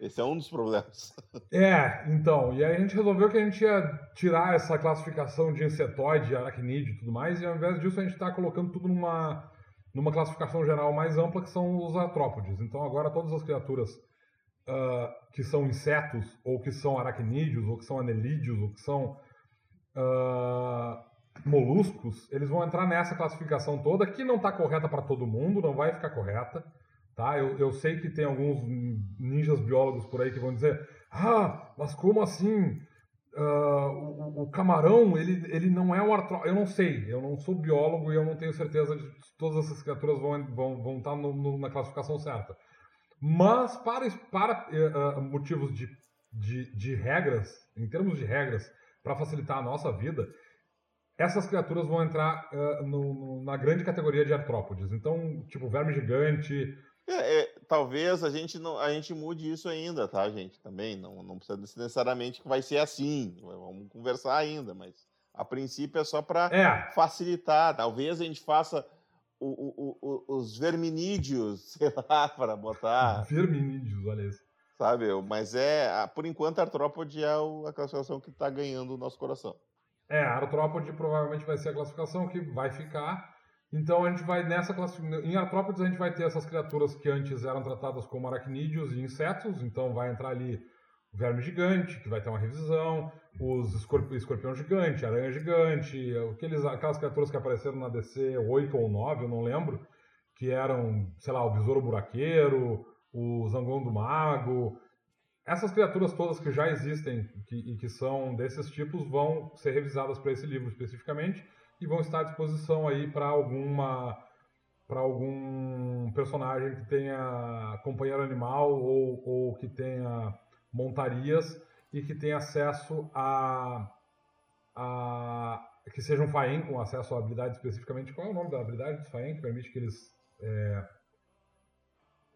Esse é um dos problemas. É, então. E aí a gente resolveu que a gente ia tirar essa classificação de insetoide, aracnídeo e tudo mais, e ao invés disso a gente está colocando tudo numa numa classificação geral mais ampla que são os artrópodes. Então agora todas as criaturas uh, que são insetos, ou que são aracnídeos, ou que são anelídeos, ou que são uh, moluscos, eles vão entrar nessa classificação toda, que não está correta para todo mundo, não vai ficar correta. Tá? Eu, eu sei que tem alguns ninjas biólogos por aí que vão dizer ah, mas como assim? Uh, o, o, camarão, ele, ele não é um artrópode. Eu não sei, eu não sou biólogo e eu não tenho certeza de que todas essas criaturas vão, vão, vão estar no, no, na classificação certa. Mas, para, para uh, motivos de, de, de regras, em termos de regras, para facilitar a nossa vida, essas criaturas vão entrar uh, no, na grande categoria de artrópodes. Então, tipo, verme gigante, é, é, talvez a gente não a gente mude isso ainda, tá, gente? Também não, não precisa necessariamente que vai ser assim. Vamos conversar ainda, mas a princípio é só para é. facilitar. Talvez a gente faça o, o, o, os verminídeos, sei lá, para botar. Verminídeos, olha isso. Sabe, mas é, por enquanto, a artrópode é a classificação que está ganhando o nosso coração. É, a artrópode provavelmente vai ser a classificação que vai ficar Então a gente vai nessa classificação. Em Artrópodes a gente vai ter essas criaturas que antes eram tratadas como aracnídeos e insetos, então vai entrar ali o verme gigante, que vai ter uma revisão, os escorp escorpião gigante, aranha gigante, aqueles, aquelas criaturas que apareceram na DC 8 ou 9, eu não lembro, que eram, sei lá, o besouro buraqueiro, o zangão do mago. Essas criaturas todas que já existem que, e que são desses tipos vão ser revisadas para esse livro especificamente e vão estar à disposição aí para alguma para algum personagem que tenha companheiro animal ou, ou que tenha montarias e que tenha acesso a, a que seja um Faen com acesso à habilidade especificamente. Qual é o nome da habilidade dos Faen que permite que eles é,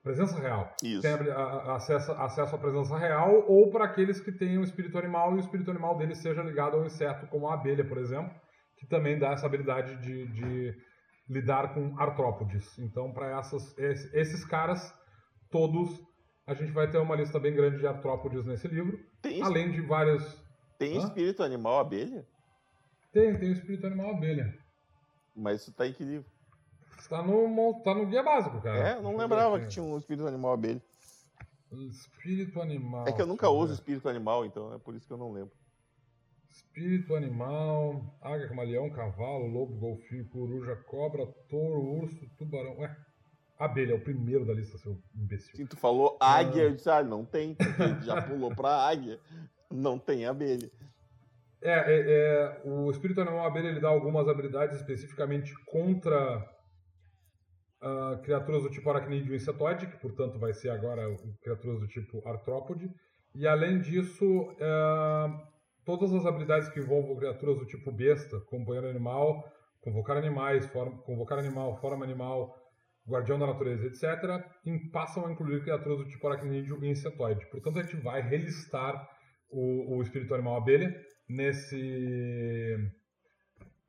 presença real. Isso. Tem a, a, acesso, acesso à presença real ou para aqueles que o espírito animal e o espírito animal deles seja ligado ao inseto, como a abelha, por exemplo, que também dá essa habilidade de, de lidar com artrópodes. Então, para esses, esses caras, todos, a gente vai ter uma lista bem grande de artrópodes nesse livro, Tem, além de vários... tem Hã? espírito animal abelha? Tem, tem o espírito animal abelha. Mas isso tá em que livro? Está no, tá no guia básico, cara. É, eu não lembrava que tinha um espírito animal abelha. Espírito animal. É que eu nunca eu uso espírito animal, então é por isso que eu não lembro. Espírito animal, águia, camaleão, cavalo, lobo, golfinho, coruja, cobra, touro, urso, tubarão. Ué, abelha é o primeiro da lista, seu imbecil. Sim, tu falou águia, eu disse, ah, não tem, porque já pulou pra águia. Não tem abelha. É, é, é, o espírito animal abelha ele dá algumas habilidades especificamente contra ah, criaturas do tipo aracnídeo e insetoide, que portanto vai ser agora criaturas do tipo artrópode. E além disso, ah, todas as habilidades que envolvam criaturas do tipo besta, companheiro animal, convocar animais, forma, convocar animal, forma animal, guardião da natureza, etc., passam a incluir criaturas do tipo aracnídeo e insetoide. Portanto, a gente vai relistar o, o espírito animal abelha nesse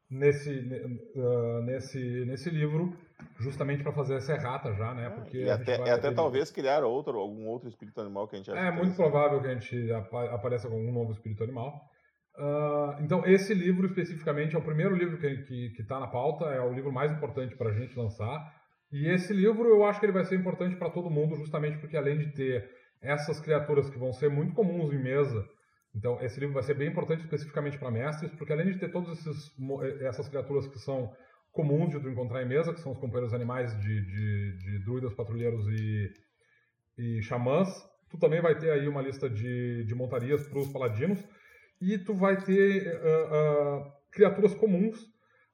nesse ne- ah, nesse nesse livro justamente para fazer essa errata já né? Porque e até, até ele- talvez criar outro, algum outro espírito animal que a gente acha é muito provável que a gente apa- apareça com algum novo espírito animal. Ah, então esse livro especificamente é o primeiro livro que que que está na pauta é o livro mais importante para a gente lançar. E esse livro eu acho que ele vai ser importante para todo mundo justamente porque além de ter essas criaturas que vão ser muito comuns em mesa então, esse livro vai ser bem importante especificamente para mestres, porque além de ter todas essas criaturas que são comuns de tu encontrar em mesa, que são os companheiros animais de, de, de druidas, patrulheiros e, e xamãs, tu também vai ter aí uma lista de, de montarias para os paladinos, e tu vai ter ah, ah, criaturas comuns,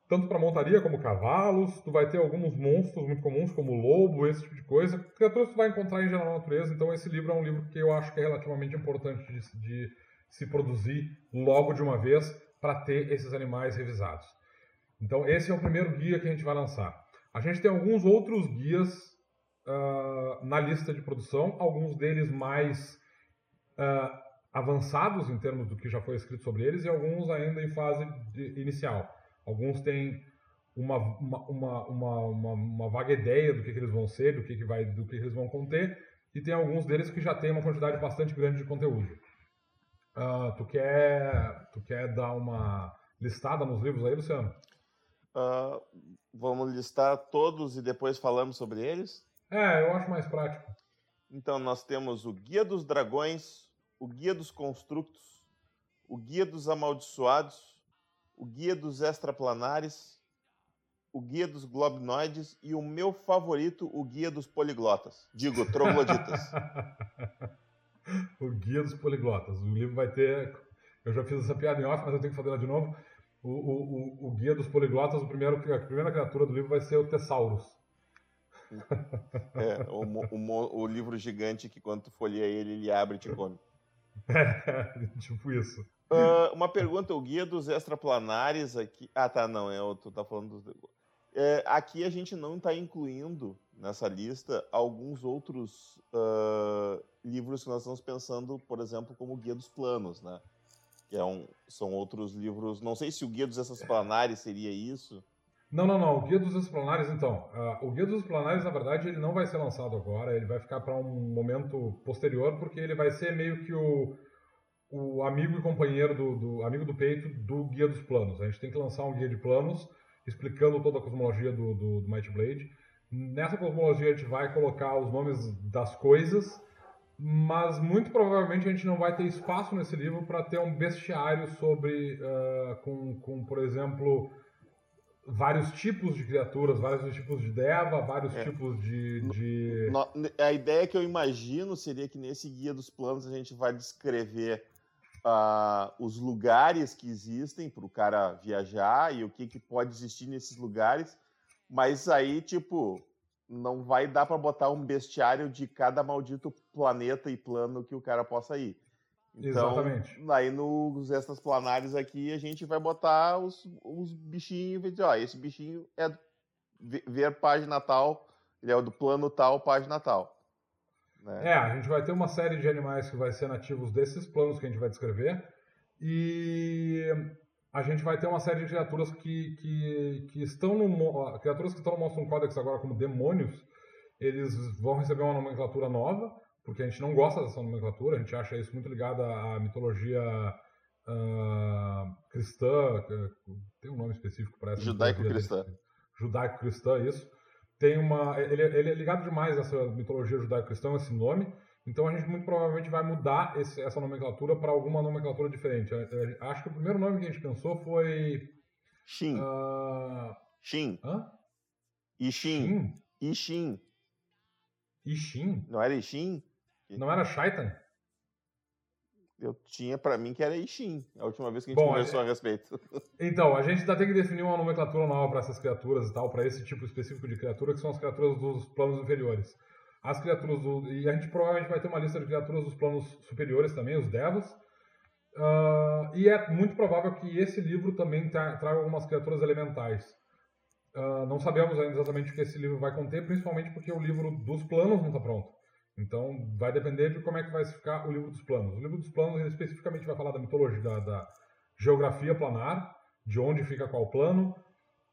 tanto para montaria como cavalos, tu vai ter alguns monstros muito comuns, como lobo, esse tipo de coisa, criaturas que tu vai encontrar em geral na natureza, então esse livro é um livro que eu acho que é relativamente importante de, de se produzir logo de uma vez para ter esses animais revisados. Então, esse é o primeiro guia que a gente vai lançar. A gente tem alguns outros guias ah, na lista de produção, alguns deles mais ah, avançados em termos do que já foi escrito sobre eles e alguns ainda em fase de- inicial. Alguns têm uma, uma, uma, uma, vaga ideia do que, que eles vão ser, do que, que, vai, do que, que eles vão conter, e tem alguns deles que já têm uma quantidade bastante grande de conteúdo. Ah, tu, quer, tu quer dar uma listada nos livros aí, Luciano? Ah, vamos listar todos e depois falamos sobre eles? É, eu acho mais prático. Então, nós temos o Guia dos Dragões, o Guia dos Constructos, o Guia dos Amaldiçoados, o Guia dos Extraplanares, o Guia dos Globinoides e o meu favorito, o Guia dos Poliglotas. Digo, Trogloditas. o Guia dos Poliglotas. O livro vai ter. Eu já fiz essa piada em off, mas eu tenho que fazer ela de novo. O, o, o, Guia dos Poliglotas, o primeiro, a primeira criatura do livro vai ser o Tessaurus. É, o, o o livro gigante que quando tu folheia ele, ele abre e te come. É, tipo isso. Ah, uma pergunta, o guia dos extraplanares aqui. Ah, tá, não, é, o- tu tá falando dos. É, aqui a gente não está incluindo nessa lista alguns outros ah, livros que nós estamos pensando, por exemplo, como Guia dos Planos, né? Que é um, são outros livros. Não sei se o Guia dos Extraplanares seria isso. Não, não, não. O Guia dos Explanares, então. ah, o Guia dos Explanares, na verdade, ele não vai ser lançado agora. Ele vai ficar para um momento posterior, porque ele vai ser meio que o, o amigo e companheiro do, do amigo do peito do Guia dos Planos. A gente tem que lançar um guia de planos explicando toda a cosmologia do, do, do Might Blade. Nessa cosmologia a gente vai colocar os nomes das coisas, mas muito provavelmente a gente não vai ter espaço nesse livro para ter um bestiário sobre, uh, com, com, por exemplo, vários tipos de criaturas, vários tipos de deva, vários é. tipos de, de, A ideia que eu imagino seria que nesse guia dos planos a gente vai descrever uh, os lugares que existem para o cara viajar e o que, que pode existir nesses lugares, mas aí, tipo, não vai dar para botar um bestiário de cada maldito planeta e plano que o cara possa ir. Então, Exatamente. aí nos extras planares aqui a gente vai botar os, os bichinhos e dizer, ó, esse bichinho é ver página tal, ele é do plano tal, página tal. Né? É, a gente vai ter uma série de animais que vai ser nativos desses planos que a gente vai descrever e a gente vai ter uma série de criaturas que, que, que estão no criaturas que estão no Monstrum Codex agora como demônios, eles vão receber uma nomenclatura nova porque a gente não gosta dessa nomenclatura, a gente acha isso muito ligado à mitologia uh, cristã, tem um nome específico para essa Judaico-cristã. Judaico-cristã, isso. Tem uma, ele, ele, é ligado demais a essa mitologia judaico-cristã, esse nome, então a gente muito provavelmente vai mudar esse, essa nomenclatura para alguma nomenclatura diferente. Acho que o primeiro nome que a gente pensou foi... Shin. Uh... Shin. Hã? Ishin. Ishin. Ishin? Não era Ishin? Não era Shaitan? Eu tinha para mim que era Ishin, a última vez que a gente Bom, conversou é... a respeito. Então, a gente ainda tem que definir uma nomenclatura nova para essas criaturas e tal, para esse tipo específico de criatura, que são as criaturas dos planos inferiores. As criaturas do... E a gente provavelmente vai ter uma lista de criaturas dos planos superiores também, os Devas. Uh, e é muito provável que esse livro também traga algumas criaturas elementais. Uh, não sabemos ainda exatamente o que esse livro vai conter, principalmente porque o livro dos planos não está pronto. Então, vai depender de como é que vai ficar o livro dos planos. O livro dos planos, especificamente vai falar da mitologia, da, da geografia planar, de onde fica qual plano,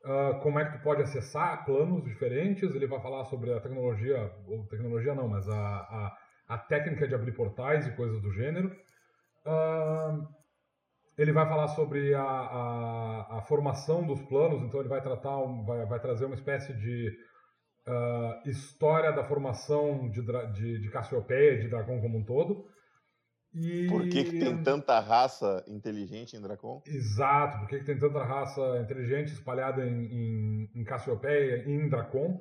uh, como é que tu pode acessar planos diferentes. Ele vai falar sobre a tecnologia, ou tecnologia não, mas a, a, a técnica de abrir portais e coisas do gênero. Uh, ele vai falar sobre a, a, a, formação dos planos, então ele vai tratar, vai, vai trazer uma espécie de uh, história da formação de, de, de Cassiopeia, de Dracon como um todo. E... Por que, que tem tanta raça inteligente em Dracon? Exato, por que, que tem tanta raça inteligente espalhada em, em, em Cassiopeia e em Dracon?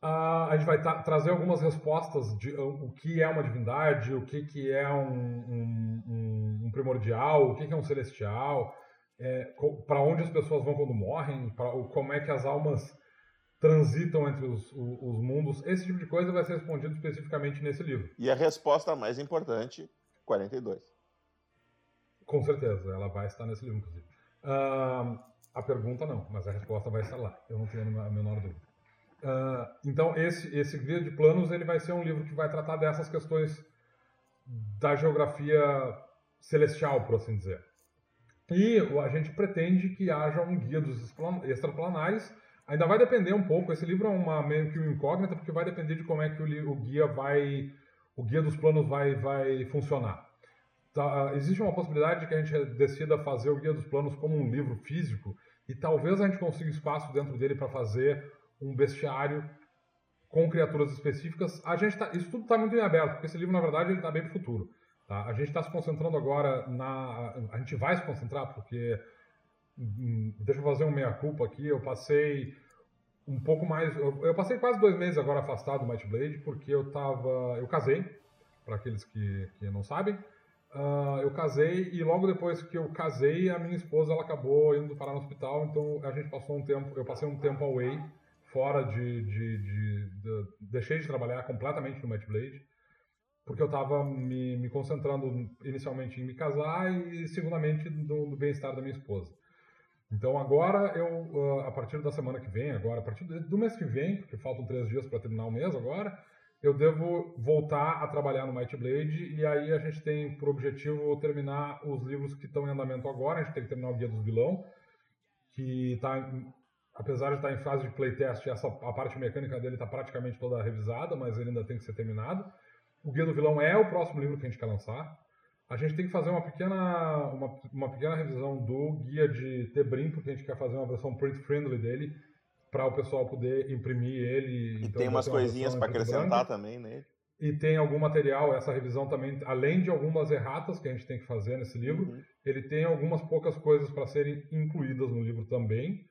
Uh, a gente vai trazer algumas respostas de uh, o que é uma divindade, o que, que é um, um, um primordial, o que, que é um celestial, é, para onde as pessoas vão quando morrem, pra, como é que as almas transitam entre os, os, mundos. Esse tipo de coisa vai ser respondido especificamente nesse livro. E a resposta mais importante, 42. Com certeza, ela vai estar nesse livro, inclusive. Uh, a pergunta não, mas a resposta vai estar lá. Eu não tenho a menor dúvida. Uh, então, esse, esse guia de planos ele vai ser um livro que vai tratar dessas questões da geografia celestial, por assim dizer. E a gente pretende que haja um guia dos extraplanares Ainda vai depender um pouco, esse livro é uma meio que uma incógnita, porque vai depender de como é que o, o guia vai, o guia dos planos vai, vai funcionar. Tá, existe uma possibilidade de que a gente decida fazer o guia dos planos como um livro físico e talvez a gente consiga espaço dentro dele para fazer um bestiário com criaturas específicas. A gente tá, isso tudo está muito em aberto, porque esse livro na verdade ele está bem para o futuro. Tá? A gente está se concentrando agora na, a gente vai se concentrar porque deixa eu fazer um meia-culpa aqui, eu passei um pouco mais, eu, eu, passei quase dois meses agora afastado do Might Blade, porque eu tava, eu casei, para aqueles que, que não sabem, uh, eu casei e logo depois que eu casei, a minha esposa ela acabou indo parar no hospital, então a gente passou um tempo, eu passei um tempo away, fora de, de, de, de deixei de trabalhar completamente no Might Blade, porque eu estava me, me, concentrando inicialmente em me casar e segundamente no, no bem-estar da minha esposa. Então agora eu, ah, a partir da semana que vem, agora, a partir do mês que vem, porque faltam três dias para terminar o mês agora, eu devo voltar a trabalhar no Might Blade e aí a gente tem por objetivo terminar os livros que estão em andamento agora. A gente tem que terminar o Guia dos Vilão, que está, apesar de estar em fase de playtest, essa, a parte mecânica dele está praticamente toda revisada, mas ele ainda tem que ser terminado. O Guia do Vilão é o próximo livro que a gente quer lançar. A gente tem que fazer uma pequena, uma, uma pequena revisão do guia de Tebrim, porque a gente quer fazer uma versão print friendly dele, para o pessoal poder imprimir ele. E então tem umas coisinhas para acrescentar também nele. E tem algum material, essa revisão também, além de algumas erratas que a gente tem que fazer nesse livro, uhum. ele tem algumas poucas coisas para serem incluídas no livro também.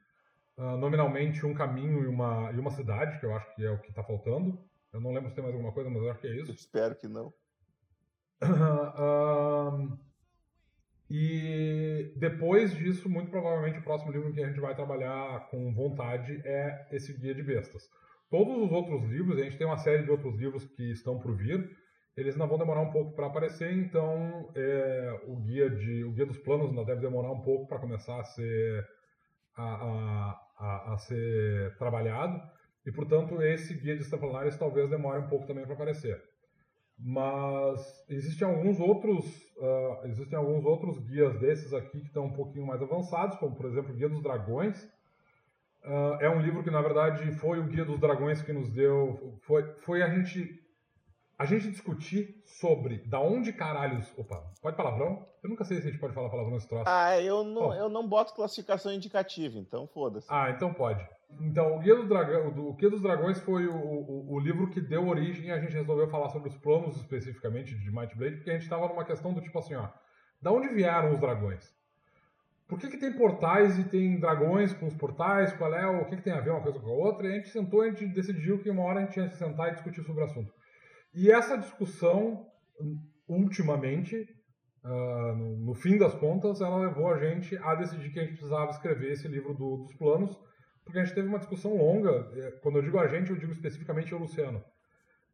Uh, nominalmente um caminho e uma, e uma cidade, que eu acho que é o que está faltando. Eu não lembro se tem mais alguma coisa, mas eu acho que é isso. Eu espero que não. uh, e depois disso, muito provavelmente, o próximo livro que a gente vai trabalhar com vontade é esse Guia de Bestas. Todos os outros livros, a gente tem uma série de outros livros que estão por vir, eles ainda vão demorar um pouco para aparecer, então é, o, guia de, o guia dos planos ainda deve demorar um pouco para começar a ser, a, a, a, ser trabalhado, e portanto esse guia de extraplanares talvez demore um pouco também para aparecer. Mas existem alguns outros uh, existem alguns outros guias desses aqui que estão um pouquinho mais avançados, como por exemplo o Guia dos Dragões. Uh, é um livro que na verdade foi o Guia dos Dragões que nos deu foi, foi a gente a gente discutir sobre da onde caralhos. Opa, pode palavrão? Eu nunca sei se a gente pode falar palavrão nesse troço. Ah, eu não, oh. eu não boto classificação indicativa, então foda-se. Ah, então pode. Então, o Guia, do Dragão, o Guia dos Dragões foi o, o, o, livro que deu origem e a gente resolveu falar sobre os planos especificamente de Might Blade, porque a gente estava numa questão do tipo assim, ó, da onde vieram os dragões? Por que, que tem portais e tem dragões com os portais? Qual é o que, que tem a ver uma coisa com a outra? E a gente sentou e a gente decidiu que uma hora a gente tinha que sentar e discutir sobre o assunto. E essa discussão, ultimamente, uh, no, no, fim das contas, ela levou a gente a decidir que a gente precisava escrever esse livro do, dos planos porque a gente teve uma discussão longa. É, quando eu digo a gente, eu digo especificamente o Luciano.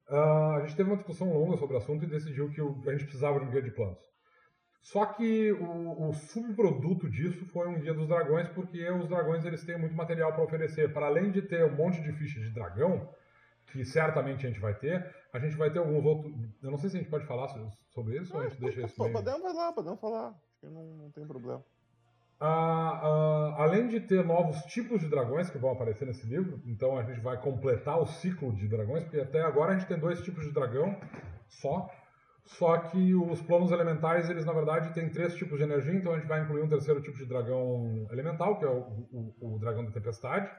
Uh, a gente teve uma discussão longa sobre o assunto e decidiu que o, a gente precisava de um guia de planos. Só que o, o, subproduto disso foi um guia dos dragões, porque os dragões eles têm muito material para oferecer. Para além de ter um monte de fichas de dragão, que certamente a gente vai ter, a gente vai ter alguns outros. Eu não sei se a gente pode falar sobre isso ou a gente deixa isso meio... Podemos falar, podemos falar. Acho que não, não tem problema. Uh, uh, além de ter novos tipos de dragões que vão aparecer nesse livro, então a gente vai completar o ciclo de dragões, porque até agora a gente tem dois tipos de dragão só. Só que os planos elementais, eles na verdade têm três tipos de energia, então a gente vai incluir um terceiro tipo de dragão elemental, que é o, o, o dragão da tempestade,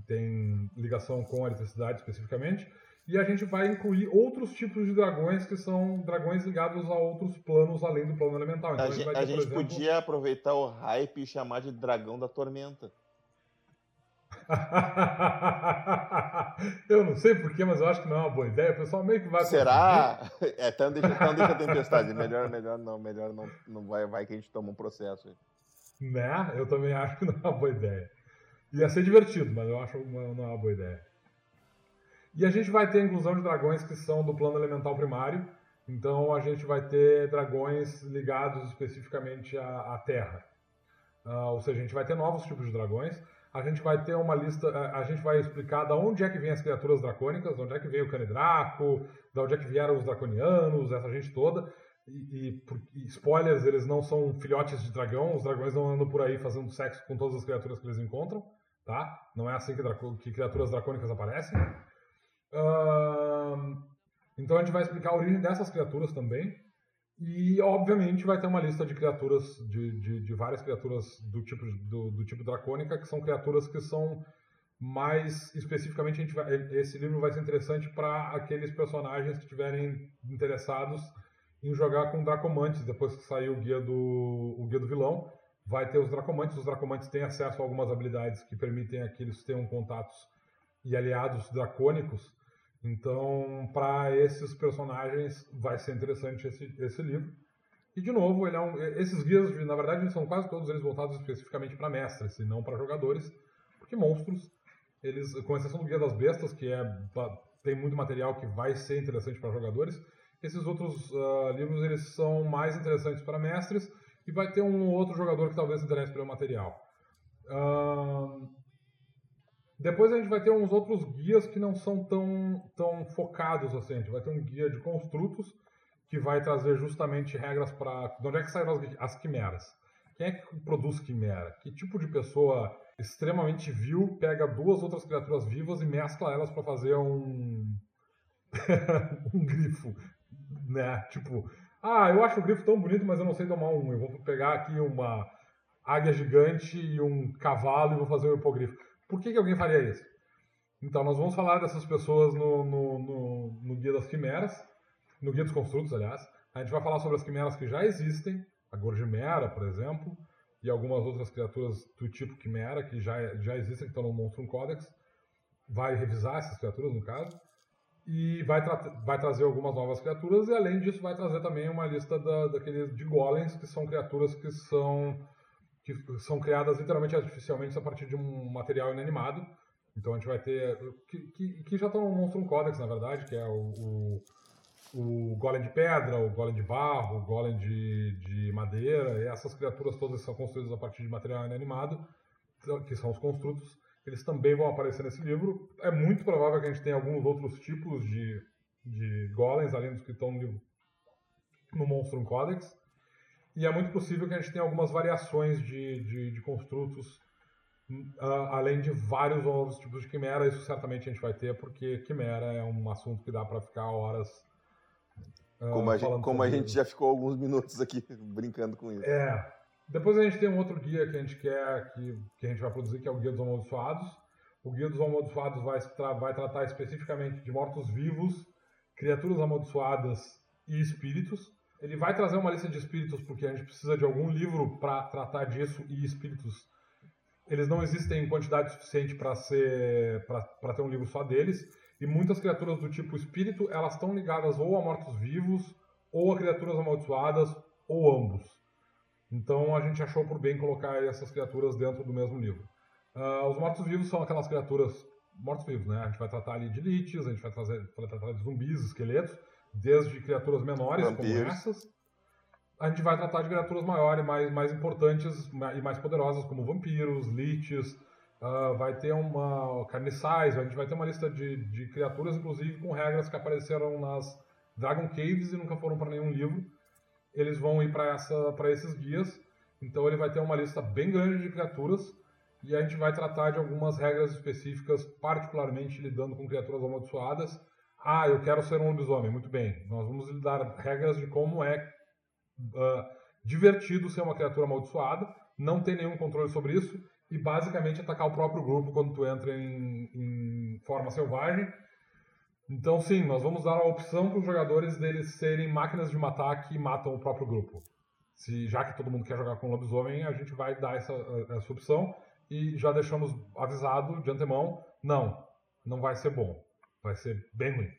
que tem ligação com a eletricidade especificamente. E a gente vai incluir outros tipos de dragões que são dragões ligados a outros planos além do plano elemental. Então, a, a gente, ter, a gente exemplo... podia aproveitar o hype e chamar de dragão da tormenta. eu não sei porquê, mas eu acho que não é uma boa ideia. O pessoal meio que vai. Será? É, então deixa, então deixa a tempestade. Melhor, melhor não, melhor não, não vai, vai que a gente toma um processo. Né? Eu também acho que não é uma boa ideia. Ia ser divertido, mas eu acho que não é uma boa ideia. E a gente vai ter a inclusão de dragões que são do plano elemental primário. Então a gente vai ter dragões ligados especificamente à, à Terra. Uh, ou seja, a gente vai ter novos tipos de dragões. A gente vai ter uma lista, a, gente vai explicar de onde é que vêm as criaturas dracônicas, de onde é que veio o Canidraco, de onde é que vieram os draconianos, essa gente toda. E, e, e, spoilers, eles não são filhotes de dragão, os dragões não andam por aí fazendo sexo com todas as criaturas que eles encontram, tá? Não é assim que, que criaturas dracônicas aparecem. Uh, então a gente vai explicar a origem dessas criaturas também. E, obviamente, vai ter uma lista de criaturas, de, de, de várias criaturas do tipo, do, do, tipo dracônica, que são criaturas que são mais especificamente. Vai, esse livro vai ser interessante para aqueles personagens que estiverem interessados em jogar com Dracomantes, depois que sair o guia do, o guia do vilão. Vai ter os Dracomantes. Os Dracomantes têm acesso a algumas habilidades que permitem que eles tenham contatos e aliados dracônicos então, para esses personagens, vai ser interessante esse, esse livro. E, de novo, é um, esses guias, na verdade, são quase todos eles voltados especificamente para mestres e não para jogadores, porque monstros, eles, com exceção do Guia das Bestas, que é, tem muito material que vai ser interessante para jogadores, esses outros uh, livros eles são mais interessantes para mestres e vai ter um outro jogador que talvez se interesse pelo material. Uh, depois a gente vai ter uns outros guias que não são tão, tão focados assim. A gente vai ter um guia de construtos que vai trazer justamente regras para. De onde é que saem as, as quimeras? Quem é que produz quimera? Que tipo de pessoa extremamente vil pega duas outras criaturas vivas e mescla elas para fazer um. um grifo? Né? Tipo, Ah, eu acho o grifo tão bonito, mas eu não sei tomar um. Eu vou pegar aqui uma águia gigante e um cavalo e vou fazer um hipogrifo. Por que, que alguém faria isso? Então, nós vamos falar dessas pessoas no, no, no, no Guia das Quimeras, no Guia dos Construtos, aliás. A gente vai falar sobre as quimeras que já existem, a Gorgimera, por exemplo, e algumas outras criaturas do tipo Quimera que já, já existem, que estão no Monstrum Codex. Vai revisar essas criaturas, no caso e vai, tra vai trazer algumas novas criaturas e além disso vai trazer também uma lista da, daqueles de golems que são criaturas que são que são criadas literalmente artificialmente a partir de um material inanimado. Então a gente vai ter que, que, que já estão no Monstrum Codex na verdade que é o, o, o golem de pedra o golem de barro o golem de, de madeira essas criaturas todas são construídas a partir de material inanimado que são os construtos eles também vão aparecer nesse livro. É muito provável que a gente tenha alguns outros tipos de, de golems, além dos que estão no, livro, no Monstrum Codex. E é muito possível que a gente tenha algumas variações de, de, de construtos, uh, além de vários outros tipos de quimera. Isso certamente a gente vai ter, porque quimera é um assunto que dá para ficar horas. Uh, como a, gente, como a gente já ficou alguns minutos aqui brincando com isso. É, depois a gente tem um outro guia que a gente quer, que, que a gente vai produzir, que é o Guia dos Amaldiçoados. O Guia dos Amaldiçoados vai, tra vai tratar especificamente de mortos-vivos, criaturas amaldiçoadas e espíritos. Ele vai trazer uma lista de espíritos porque a gente precisa de algum livro para tratar disso e espíritos. Eles não existem em quantidade suficiente para ser para ter um livro só deles. E muitas criaturas do tipo espírito, elas estão ligadas ou a mortos-vivos, ou a criaturas amaldiçoadas, ou ambos. Então a gente achou por bem colocar essas criaturas dentro do mesmo livro. Uh, os mortos-vivos são aquelas criaturas mortos-vivos, né? A gente vai tratar ali de liches, a gente vai, trazer, vai tratar de zumbis, esqueletos, desde criaturas menores Vampiros. como essas. A gente vai tratar de criaturas maiores, mais, mais importantes e mais poderosas, como vampiros, liches. Uh, vai ter uma carniçais, a gente vai ter uma lista de, de criaturas, inclusive com regras que apareceram nas Dragon Caves e nunca foram para nenhum livro eles vão ir para esses guias. Então ele vai ter uma lista bem grande de criaturas e a gente vai tratar de algumas regras específicas, particularmente lidando com criaturas amaldiçoadas. Ah, eu quero ser um lobisomem. Muito bem, nós vamos lhe dar regras de como é uh, divertido ser uma criatura amaldiçoada, não tem nenhum controle sobre isso e basicamente atacar o próprio grupo quando tu entra em, em forma selvagem então, sim, nós vamos dar a opção para os jogadores deles serem máquinas de matar que matam o próprio grupo. Se, já que todo mundo quer jogar com lobisomem, a gente vai dar essa, essa opção e já deixamos avisado de antemão: não, não vai ser bom. Vai ser bem ruim.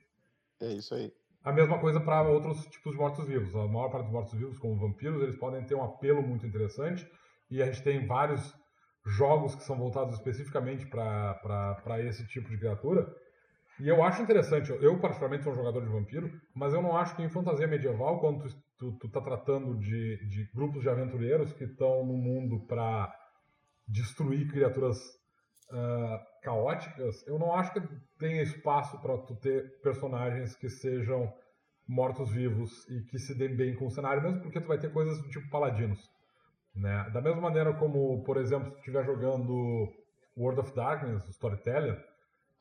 É isso aí. A mesma coisa para outros tipos de mortos-vivos. A maior parte dos mortos-vivos, como vampiros, eles podem ter um apelo muito interessante e a gente tem vários jogos que são voltados especificamente para esse tipo de criatura e eu acho interessante, eu particularmente sou um jogador de vampiro, mas eu não acho que em fantasia medieval, quando tu, tu, tu tá tratando de, de grupos de aventureiros que estão no mundo para destruir criaturas uh, caóticas, eu não acho que tenha espaço para tu ter personagens que sejam mortos-vivos e que se deem bem com o cenário, mesmo porque tu vai ter coisas do tipo paladinos. Né? Da mesma maneira como, por exemplo, se tu estiver jogando World of Darkness, Storyteller,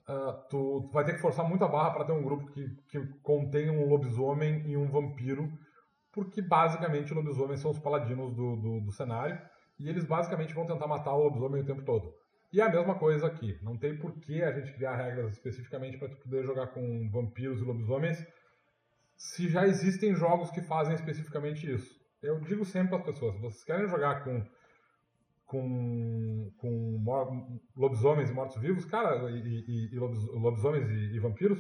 uh, tu, tu, vai ter que forçar muito a barra para ter um grupo que, que contém um lobisomem e um vampiro, porque basicamente lobisomens são os paladinos do, do, do cenário, e eles basicamente vão tentar matar o lobisomem o tempo todo. E é a mesma coisa aqui. Não tem por que a gente criar regras especificamente para tu poder jogar com vampiros e lobisomens, se já existem jogos que fazem especificamente isso. Eu digo sempre para as pessoas, se vocês querem jogar com com, com lobisomens e mortos-vivos, cara, e, e, e lobisomens e, e, vampiros,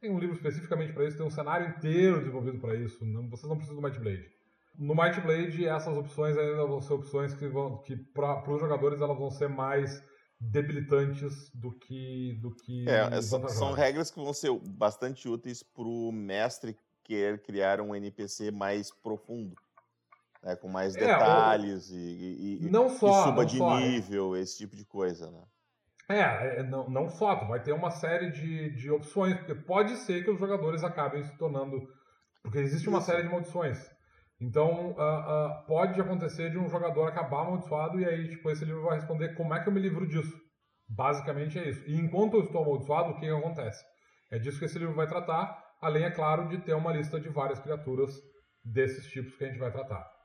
tem um livro especificamente para isso, tem um cenário inteiro desenvolvido para isso, não, vocês não precisam do Might Blade. No Might Blade, essas opções ainda vão ser opções que, vão, que para os jogadores elas vão ser mais debilitantes do que do que é, são regras que vão ser bastante úteis para o mestre querer criar um NPC mais profundo né, com mais é, detalhes é, e, e, não só, e suba não de só, é. nível, é. esse tipo de coisa, né? É, é, não, não só, vai ter uma série de, de opções, porque pode ser que os jogadores acabem se tornando. Porque existe uma Isso. série de maldições. Então, uh, uh, pode acontecer de um jogador acabar amaldiçoado e aí, tipo, esse livro vai responder como é que eu me livro disso. Basicamente é isso. E enquanto eu estou amaldiçoado, o que acontece? É disso que esse livro vai tratar, além, é claro, de ter uma lista de várias criaturas desses tipos que a gente vai tratar.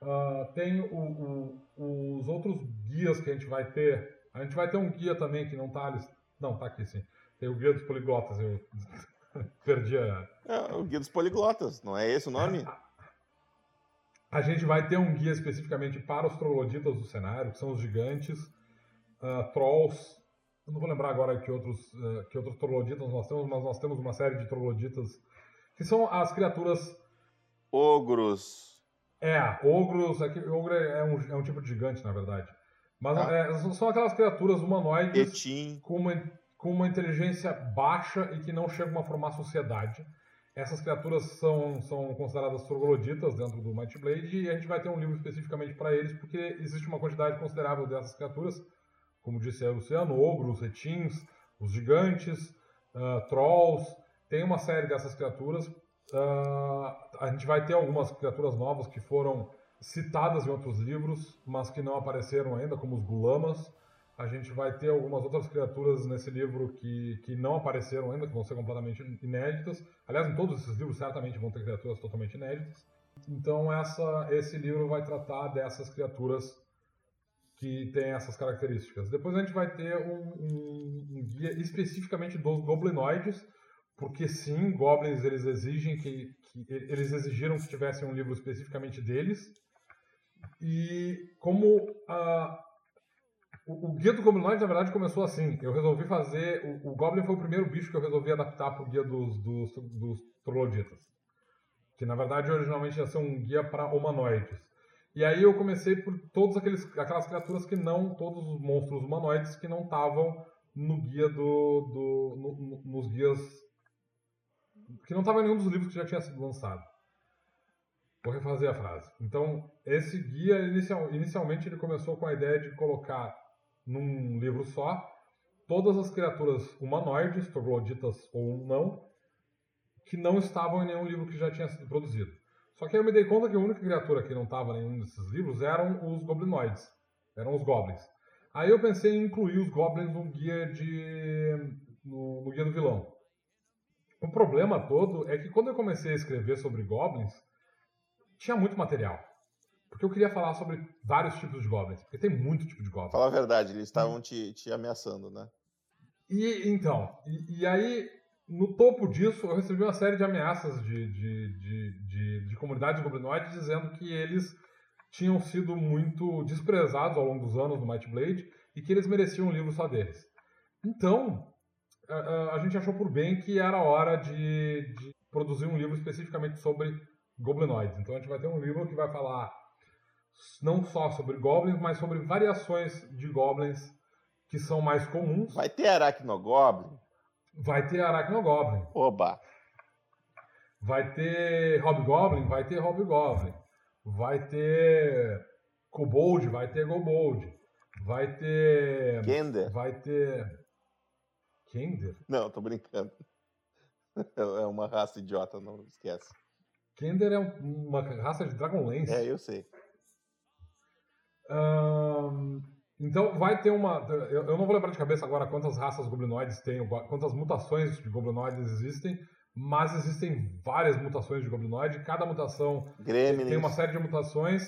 Uh, tem o, o, os outros guias que a gente vai ter. A gente vai ter um guia também que não está Não, está aqui sim. Tem o guia dos poliglotas. Eu perdi a. É, o guia dos poliglotas, não é esse o nome? A gente vai ter um guia especificamente para os trogloditas do cenário, que são os gigantes, uh, trolls. Eu não vou lembrar agora que outros, uh, que outros trogloditas nós temos, mas nós temos uma série de trogloditas que são as criaturas. Ogros. É, ogros. É ogro é um, é um tipo de gigante, na verdade. Mas ah. é, são aquelas criaturas humanoides com uma, com uma inteligência baixa e que não chegam a formar sociedade. Essas criaturas são, são consideradas trogloditas dentro do Might Blade e a gente vai ter um livro especificamente para eles, porque existe uma quantidade considerável dessas criaturas, como disse a Luciano, ogros, retins, os gigantes, uh, trolls, tem uma série dessas criaturas. Uh, a gente vai ter algumas criaturas novas que foram citadas em outros livros, mas que não apareceram ainda, como os gulamas. A gente vai ter algumas outras criaturas nesse livro que, que não apareceram ainda, que vão ser completamente inéditas. Aliás, em todos esses livros certamente vão ter criaturas totalmente inéditas. Então essa, esse livro vai tratar dessas criaturas que têm essas características. Depois a gente vai ter um, um, um guia especificamente dos goblinoides, porque sim, goblins eles exigem que, que eles exigiram que tivessem um livro especificamente deles. E como a, o, o Guia do Goblinoid, na verdade, começou assim. Eu resolvi fazer. O, o, Goblin foi o primeiro bicho que eu resolvi adaptar para o Guia dos, dos, dos Trogloditas. Que na verdade originalmente ia ser um guia para humanoides. E aí eu comecei por todas aqueles, aquelas criaturas que não. Todos os monstros humanoides que não estavam no guia do. do no, no, nos guias. Que não estavam em nenhum dos livros que já tinha sido lançado. Vou refazer a frase. Então, esse guia, inicial, inicialmente, ele começou com a ideia de colocar num livro só todas as criaturas humanoides, trogloditas ou não, que não estavam em nenhum livro que já tinha sido produzido. Só que eu me dei conta que a única criatura que não estava em nenhum desses livros eram os goblinoides, eram os goblins. Aí eu pensei em incluir os goblins no guia de no, no guia do vilão. O problema todo é que quando eu comecei a escrever sobre goblins, tinha muito material. Porque eu queria falar sobre vários tipos de goblins, porque tem muito tipo de goblins. Fala a verdade, eles estavam te, te ameaçando, né? E então, e, e, aí, no topo disso, eu recebi uma série de ameaças de, de, de, de, de comunidades goblinoides dizendo que eles tinham sido muito desprezados ao longo dos anos no Might Blade e que eles mereciam um livro só deles. Então, a, a gente achou por bem que era hora de, de produzir um livro especificamente sobre goblinoides. Então a gente vai ter um livro que vai falar não só sobre goblins, mas sobre variações de goblins que são mais comuns. Vai ter aracnogoblin? Vai ter aracnogoblin. Oba! Vai ter hobgoblin? Vai ter hobgoblin. Vai ter kobold? Vai ter gobold. Vai ter... Kender? Vai ter... Kender? Não, tô brincando. É uma raça idiota, não esquece. Kender é uma raça de Dragonlance. É, eu sei então vai ter uma. Eu, eu, não vou lembrar de cabeça agora quantas raças goblinoides tem, quantas mutações de goblinoides existem, mas existem várias mutações de goblinoide. Cada mutação Gremlins. tem uma série de mutações,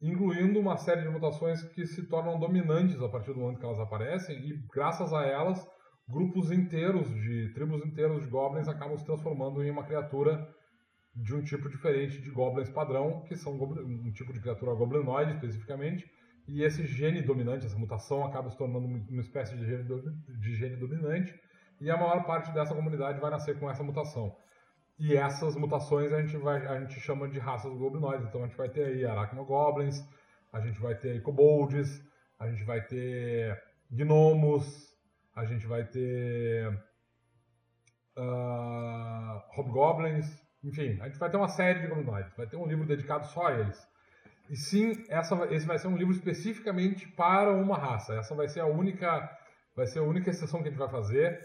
incluindo uma série de mutações que se tornam dominantes a partir do momento que elas aparecem, e graças a elas, grupos inteiros de tribos inteiros de goblins acabam se transformando em uma criatura de um tipo diferente de goblins padrão, que são um tipo de criatura goblinoide especificamente, e esse gene dominante, essa mutação, acaba se tornando uma espécie de gene, de gene dominante, e a maior parte dessa comunidade vai nascer com essa mutação. E essas mutações a gente, vai, a gente chama de raças goblinoides. Então a gente vai ter aí arachnogoblins, a gente vai ter kobolds, a gente vai ter gnomos, a gente vai ter uh, hobgoblins, enfim, a gente vai ter uma série de goblinoides, vai ter um livro dedicado só a eles. E sim, essa, esse vai ser um livro especificamente para uma raça. Essa vai ser a única, vai ser a única exceção que a gente vai fazer.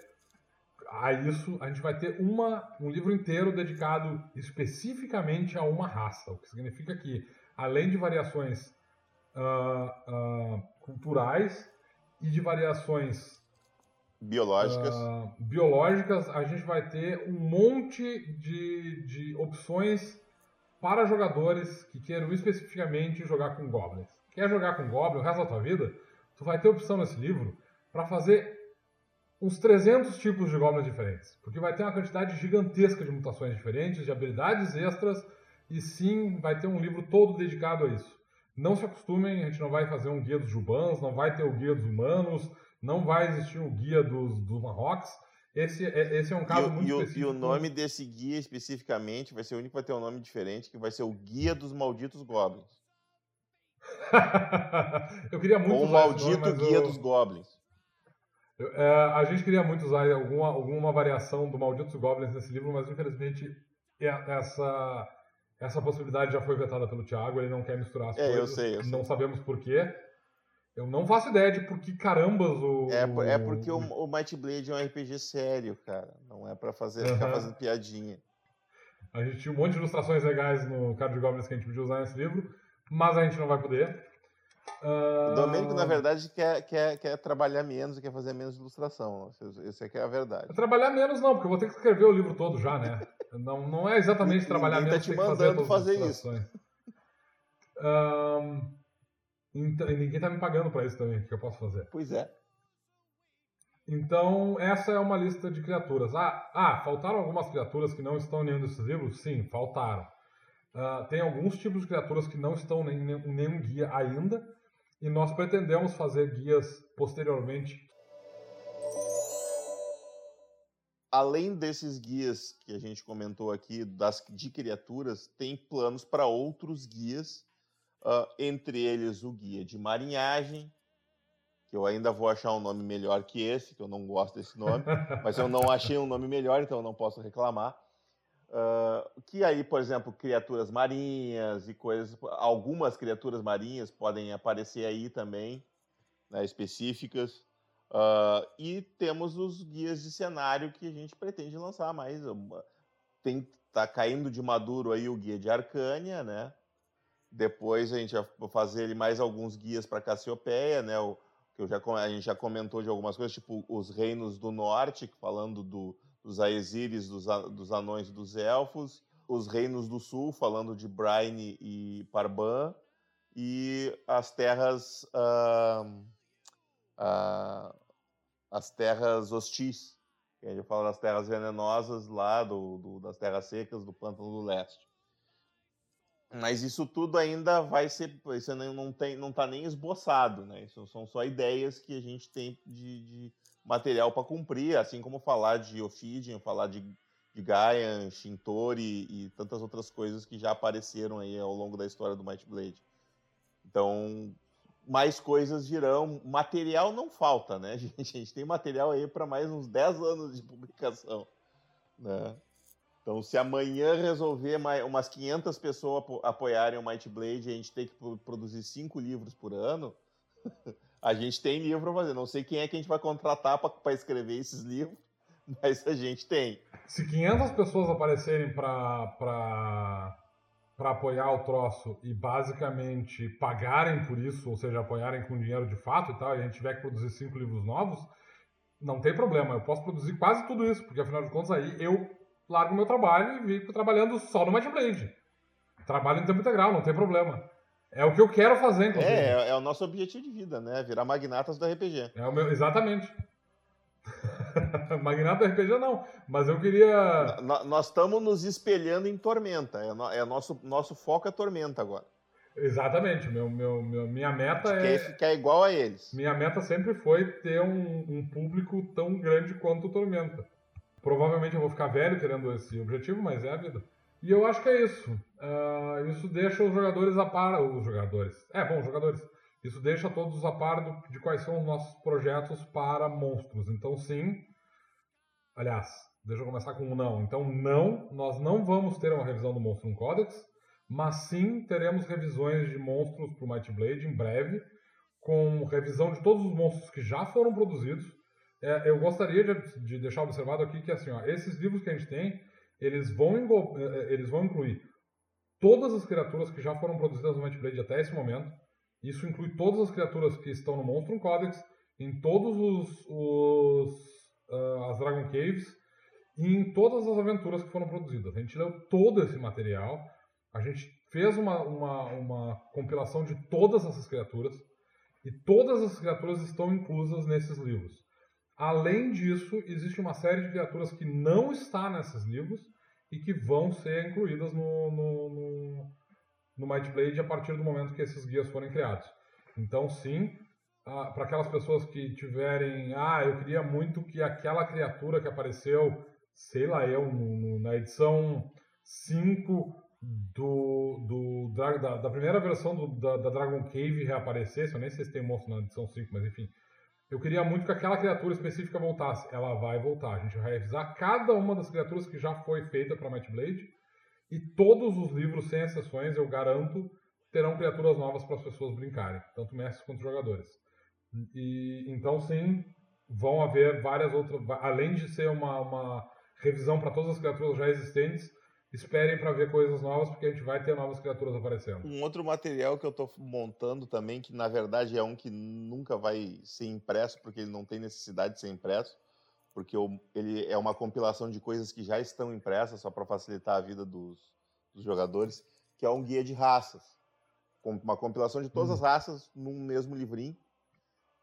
A isso, a gente vai ter uma, um livro inteiro dedicado especificamente a uma raça, o que significa que, além de variações uh, uh, culturais e de variações biológicas. Uh, biológicas, a gente vai ter um monte de, de opções para jogadores que queiram especificamente jogar com goblins. Quer jogar com goblin o resto da tua vida? Tu vai ter opção nesse livro para fazer uns 300 tipos de goblins diferentes, porque vai ter uma quantidade gigantesca de mutações diferentes, de habilidades extras, e sim, vai ter um livro todo dedicado a isso. Não se acostumem, a gente não vai fazer um guia dos Jubans, não vai ter o guia dos humanos, não vai existir um guia dos, dos Marrocks. Esse, é, esse é um caso e, muito e, específico. E o nome desse guia especificamente vai ser o único que vai ter um nome diferente, que vai ser o Guia dos Malditos Goblins. eu queria muito Ou o Maldito nome, Guia eu... dos Goblins. Eu, é, a gente queria muito usar alguma, alguma variação do Malditos Goblins nesse livro, mas infelizmente é, essa, essa possibilidade já foi vetada pelo Thiago, ele não quer misturar as é, coisas. Eu sei, eu sei. Não sabemos por quê. Eu não faço ideia de por que carambas o. É, é porque o, o Might Blade é um RPG sério, cara. Não é para fazer, ficar fazendo piadinha. A gente tinha um monte de ilustrações legais no Card Goblins que a gente podia usar nesse livro, mas a gente não vai poder. Uh... O Domênico, na verdade, quer, quer, quer trabalhar menos e quer fazer menos ilustração. Essa é a verdade. Trabalhar menos não, porque eu vou ter que escrever o livro todo já, né? Não, não é exatamente trabalhar Ninguém menos. Tá te mandando fazer, fazer isso. Um, então, e ninguém tá me pagando para isso também, o que eu posso fazer? Pois é. Então, essa é uma lista de criaturas. Ah, ah faltaram algumas criaturas que não estão em nenhum desses livros? Sim, faltaram. Uh, tem alguns tipos de criaturas que não estão em nenhum guia ainda, e nós pretendemos fazer guias posteriormente. Além desses guias que a gente comentou aqui, das, de criaturas, tem planos para outros guias, uh, entre eles o guia de marinhagem, que eu ainda vou achar um nome melhor que esse, que eu não gosto desse nome, mas eu não achei um nome melhor, então eu não posso reclamar. Uh, que aí, por exemplo, criaturas marinhas e coisas, algumas criaturas marinhas podem aparecer aí também, né, específicas. Uh, e temos os guias de cenário que a gente pretende lançar mais. Tem, tá caindo de maduro aí o guia de Arcânia, né? Depois a gente vai fazer ele mais alguns guias para Cassiopeia, né? O, que eu já, a gente já comentou de algumas coisas, tipo os reinos do norte, falando do, dos Aesiris, dos, dos anões e dos elfos, os reinos do sul, falando de Brine e Parban, e as terras uh, uh, as terras hostis, que a gente fala das terras venenosas lá, do, do, das terras secas do pântano do leste. Mas isso tudo ainda vai ser, isso não tem, não está nem esboçado, né? Isso são só ideias que a gente tem de, de material para cumprir, assim como falar de Ophidian, falar de, de Gaian, Shintori e tantas outras coisas que já apareceram aí ao longo da história do Might Blade. Então, mais coisas virão. Material não falta, né, gente? A gente tem material aí para mais uns 10 anos de publicação, né? Então, se amanhã resolver mais, umas 500 pessoas apoiarem o Might Blade e a gente tem que produzir cinco livros por ano, A gente tem livro para fazer. Não sei quem é que a gente vai contratar para escrever esses livros, mas a gente tem. Se 500 pessoas aparecerem para apoiar o troço e basicamente pagarem por isso, ou seja, apoiarem com dinheiro de fato e tal, e a gente tiver que produzir cinco livros novos, não tem problema. Eu posso produzir quase tudo isso, porque afinal de contas aí eu largo meu trabalho e fico trabalhando só no Might Blade. Trabalho em tempo integral, não tem problema. É o que eu quero fazer, inclusive. É, é, é o nosso objetivo de vida, né? Virar magnatas do RPG. É o meu, exatamente. Magnata do RPG não, mas eu queria. N nós estamos nos espelhando em Tormenta. É, no, é nosso, nosso foco é Tormenta agora. Exatamente. Meu, meu, meu, minha meta é. Quer ficar igual a eles. Minha meta sempre foi ter um, um público tão grande quanto o Tormenta. Provavelmente eu vou ficar velho querendo esse objetivo, mas é a vida. E eu acho que é isso. Uh, isso deixa os jogadores a par. Os jogadores. É, bom, os jogadores. Isso deixa todos a par do, de quais são os nossos projetos para monstros. Então, sim. Aliás, deixa eu começar com um não. Então, não, nós não vamos ter uma revisão do Monstrum Codex, mas sim teremos revisões de monstros para o Might Blade em breve, com revisão de todos os monstros que já foram produzidos. É, eu gostaria de, de, deixar observado aqui que assim, ó, esses livros que a gente tem eles vão, eh, eh, eles vão incluir todas as criaturas que já foram produzidas no Might até esse momento. Isso inclui todas as criaturas que estão no Monstrum Codex, em todos os, os uh, as Dragon Caves e em todas as aventuras que foram produzidas. A gente leu todo esse material. A gente fez uma, uma, uma compilação de todas essas criaturas e todas as criaturas estão inclusas nesses livros. Além disso, existe uma série de criaturas que não está nesses livros e que vão ser incluídas no, no, no, no Might Blade a partir do momento que esses guias forem criados. Então, sim, ah, para aquelas pessoas que tiverem, ah, eu queria muito que aquela criatura que apareceu, sei lá eu, no, na edição 5 do, do da, da, primeira versão do, da, da, Dragon Cave reaparecesse, eu nem sei se tem monstro na edição 5, mas enfim. Eu queria muito que aquela criatura específica voltasse. Ela vai voltar. A gente vai revisar cada uma das criaturas que já foi feita para Might Blade. E todos os livros, sem exceções, eu garanto, terão criaturas novas para as pessoas brincarem, tanto mestres quanto jogadores. E então sim, vão haver várias outras, além de ser uma, uma revisão para todas as criaturas já existentes, esperem para ver coisas novas, porque a gente vai ter novas criaturas aparecendo. Um outro material que eu estou montando também, que na verdade é um que nunca vai ser impresso, porque ele não tem necessidade de ser impresso, porque ele é uma compilação de coisas que já estão impressas, só para facilitar a vida dos, dos, jogadores, que é um guia de raças. Uma compilação de todas hum. as raças num mesmo livrinho.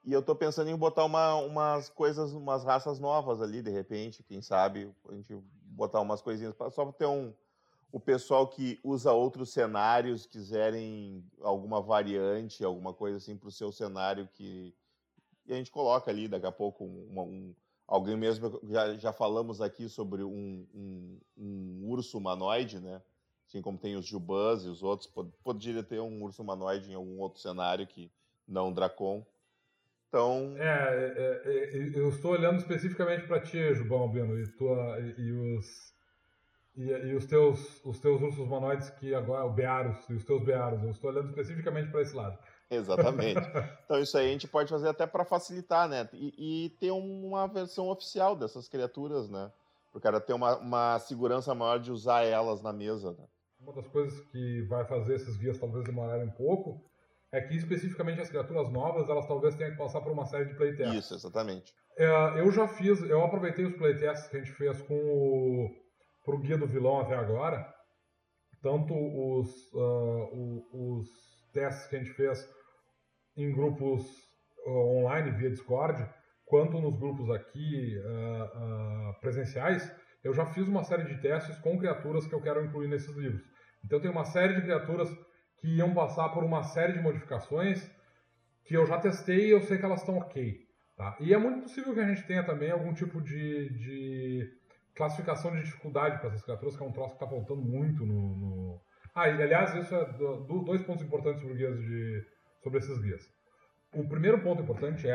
E eu estou pensando em botar uma, umas coisas, umas raças novas ali, de repente, quem sabe, a gente botar umas coisinhas, só para ter um, o pessoal que usa outros cenários quiserem alguma variante, alguma coisa assim para o seu cenário que e a gente coloca ali daqui a pouco um, um alguém mesmo já, já falamos aqui sobre um, um, um, urso humanoide, né? Assim como tem os Jubans e os outros, poderia ter um urso humanoide em algum outro cenário que não Dracon. Então. É, é, é eu estou olhando especificamente para ti, Jubão Albino, e, tua, e, e os e, e, os, teus, os teus ursos humanoides, que agora, o Bearos, e os teus Bearos, eu estou olhando especificamente para esse lado. Exatamente. então isso aí a gente pode fazer até para facilitar, né? E, e, ter uma versão oficial dessas criaturas, né? Para o cara ter uma, uma segurança maior de usar elas na mesa, né? Uma das coisas que vai fazer esses guias talvez demorarem um pouco é que especificamente as criaturas novas, elas talvez tenham que passar por uma série de playtests. Isso, exatamente. É, eu já fiz, eu aproveitei os playtests que a gente fez com o para o Guia do Vilão até agora, tanto os, uh, os testes que a gente fez em grupos uh, online via Discord, quanto nos grupos aqui uh, presenciais, eu já fiz uma série de testes com criaturas que eu quero incluir nesses livros. Então tem uma série de criaturas que iam passar por uma série de modificações que eu já testei e eu sei que elas estão ok. Tá? E é muito possível que a gente tenha também algum tipo de, de classificação de dificuldade para essas criaturas, que é um troço que está faltando muito no, no... Ah, e aliás, isso é do, do, dois pontos importantes sobre, guias de, sobre esses guias. O primeiro ponto importante é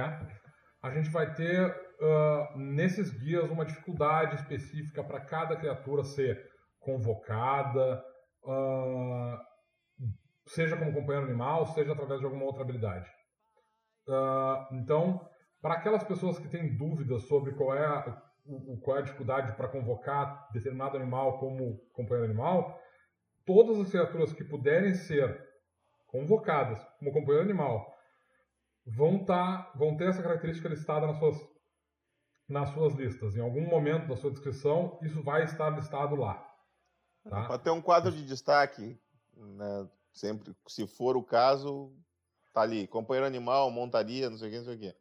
a gente vai ter uh, nesses guias uma dificuldade específica para cada criatura ser convocada, uh, seja como companheiro animal, seja através de alguma outra habilidade. Uh, então, para aquelas pessoas que têm dúvidas sobre qual é a, o, qual é a dificuldade para convocar determinado animal como companheiro animal, todas as criaturas que puderem ser convocadas como companheiro animal vão, tá, vão ter essa característica listada nas suas, nas suas listas. Em algum momento da sua descrição, isso vai estar listado lá. Tá? Pode ter um quadro de destaque, né? Sempre, se for o caso, tá ali, companheiro animal, montaria, não sei o que, não sei o que.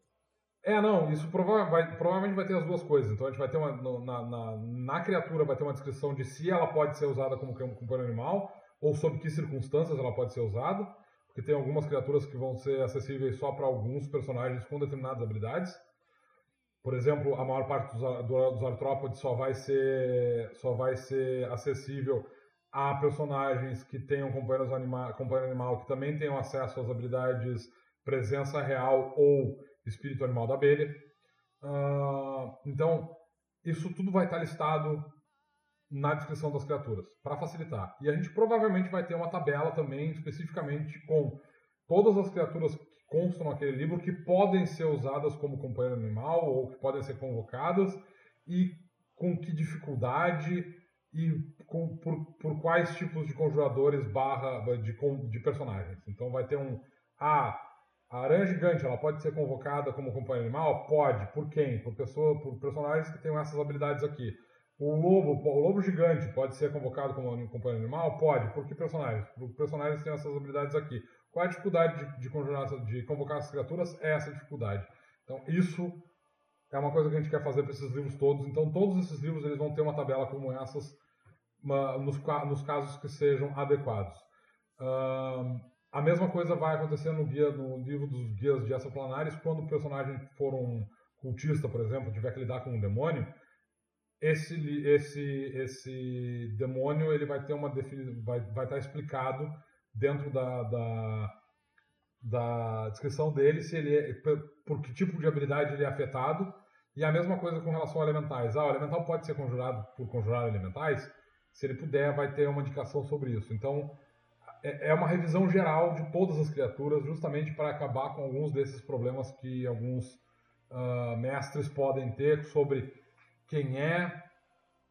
É, não, isso prova vai, provavelmente vai ter as duas coisas. Então a gente vai ter uma. Na, na, na, criatura vai ter uma descrição de se ela pode ser usada como companheiro animal, ou sob que circunstâncias ela pode ser usada. Porque tem algumas criaturas que vão ser acessíveis só para alguns personagens com determinadas habilidades. Por exemplo, a maior parte dos, dos artrópodes só vai ser, só vai ser acessível a personagens que tenham companheiros anima, companheiro animal que também tenham acesso às habilidades presença real ou espírito animal da abelha. Uh, então, isso tudo vai estar listado na descrição das criaturas, para facilitar. E a gente provavelmente vai ter uma tabela também, especificamente com todas as criaturas que constam naquele livro que podem ser usadas como companheiro animal ou que podem ser convocadas e com que dificuldade e com, por, por quais tipos de conjuradores barra de, de personagens. Então vai ter um ah, a aranha gigante, ela pode ser convocada como companheiro animal? Pode. Por quem? Por, pessoa, por personagens que tenham essas habilidades aqui. O lobo, o lobo gigante pode ser convocado como companheiro animal? Pode. Por que personagens? Porque personagens têm essas habilidades aqui. Qual é a dificuldade de, de, conjurar, de convocar as criaturas? É essa dificuldade. Então, isso é uma coisa que a gente quer fazer para esses livros todos. Então, todos esses livros eles vão ter uma tabela como essas nos, nos, casos que sejam adequados. Uh, a mesma coisa vai acontecer no guia, no livro dos guias de extraplanares, quando o personagem for um cultista, por exemplo, tiver que lidar com um demônio, esse, esse, esse demônio ele vai ter uma vai, vai estar explicado dentro da, da, da descrição dele se ele é, por que tipo de habilidade ele é afetado e a mesma coisa com relação a elementais. Ah, o elemental pode ser conjurado por conjurar elementais? Se ele puder, vai ter uma indicação sobre isso. Então, é, é uma revisão geral de todas as criaturas, justamente para acabar com alguns desses problemas que alguns uh, mestres podem ter sobre quem é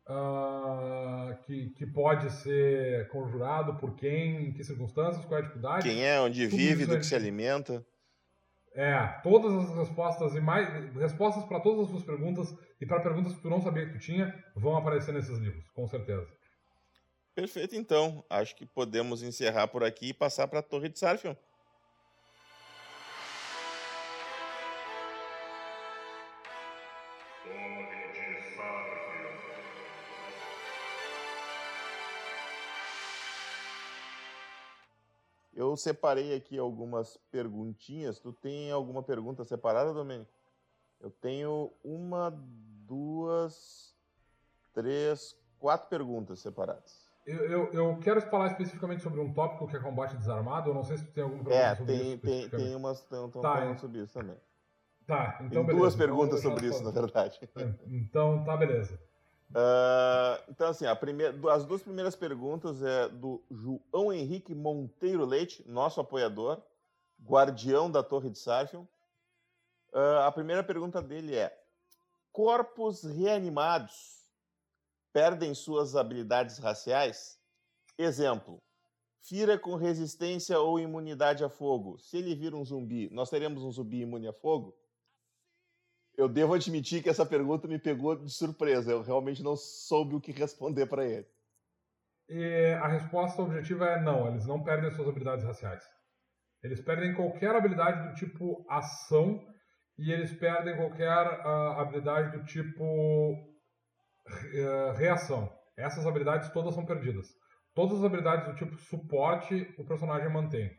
uh, que, que pode ser conjurado, por quem, em que circunstâncias, qual é a dificuldade. Quem é, onde vive, do é... que se alimenta. É, todas as respostas e mais respostas para todas as suas perguntas e para perguntas que tu não sabia que tu tinha vão aparecer nesses livros, com certeza. Perfeito, então. Acho que podemos encerrar por aqui e passar para a Torre de Sarfion. Eu separei aqui algumas perguntinhas. Tu tem alguma pergunta separada, Domênico? Eu tenho uma, duas, três, quatro perguntas separadas. Eu, eu, eu, quero falar especificamente sobre um tópico que é combate desarmado. Eu não sei se tu tem alguma pergunta é, sobre tem, isso. Tem, tem umas estão tá, falando sobre isso também. Tá, então tem beleza. duas perguntas então, sobre isso, na verdade. Então, tá, beleza. Uh, então, assim, primeira, as duas primeiras perguntas é do João Henrique Monteiro Leite, nosso apoiador, guardião da Torre de Sarfion. Uh, a primeira pergunta dele é: corpos reanimados perdem suas habilidades raciais? Exemplo: Fira com resistência ou imunidade a fogo. Se ele vira um zumbi, nós teremos um zumbi imune a fogo? eu devo admitir que essa pergunta me pegou de surpresa. Eu realmente não soube o que responder para ele. E a resposta objetiva é não, eles não perdem suas habilidades raciais. Eles perdem qualquer habilidade do tipo ação e eles perdem qualquer uh, habilidade do tipo reação. Essas habilidades todas são perdidas. Todas as habilidades do tipo suporte o personagem mantém.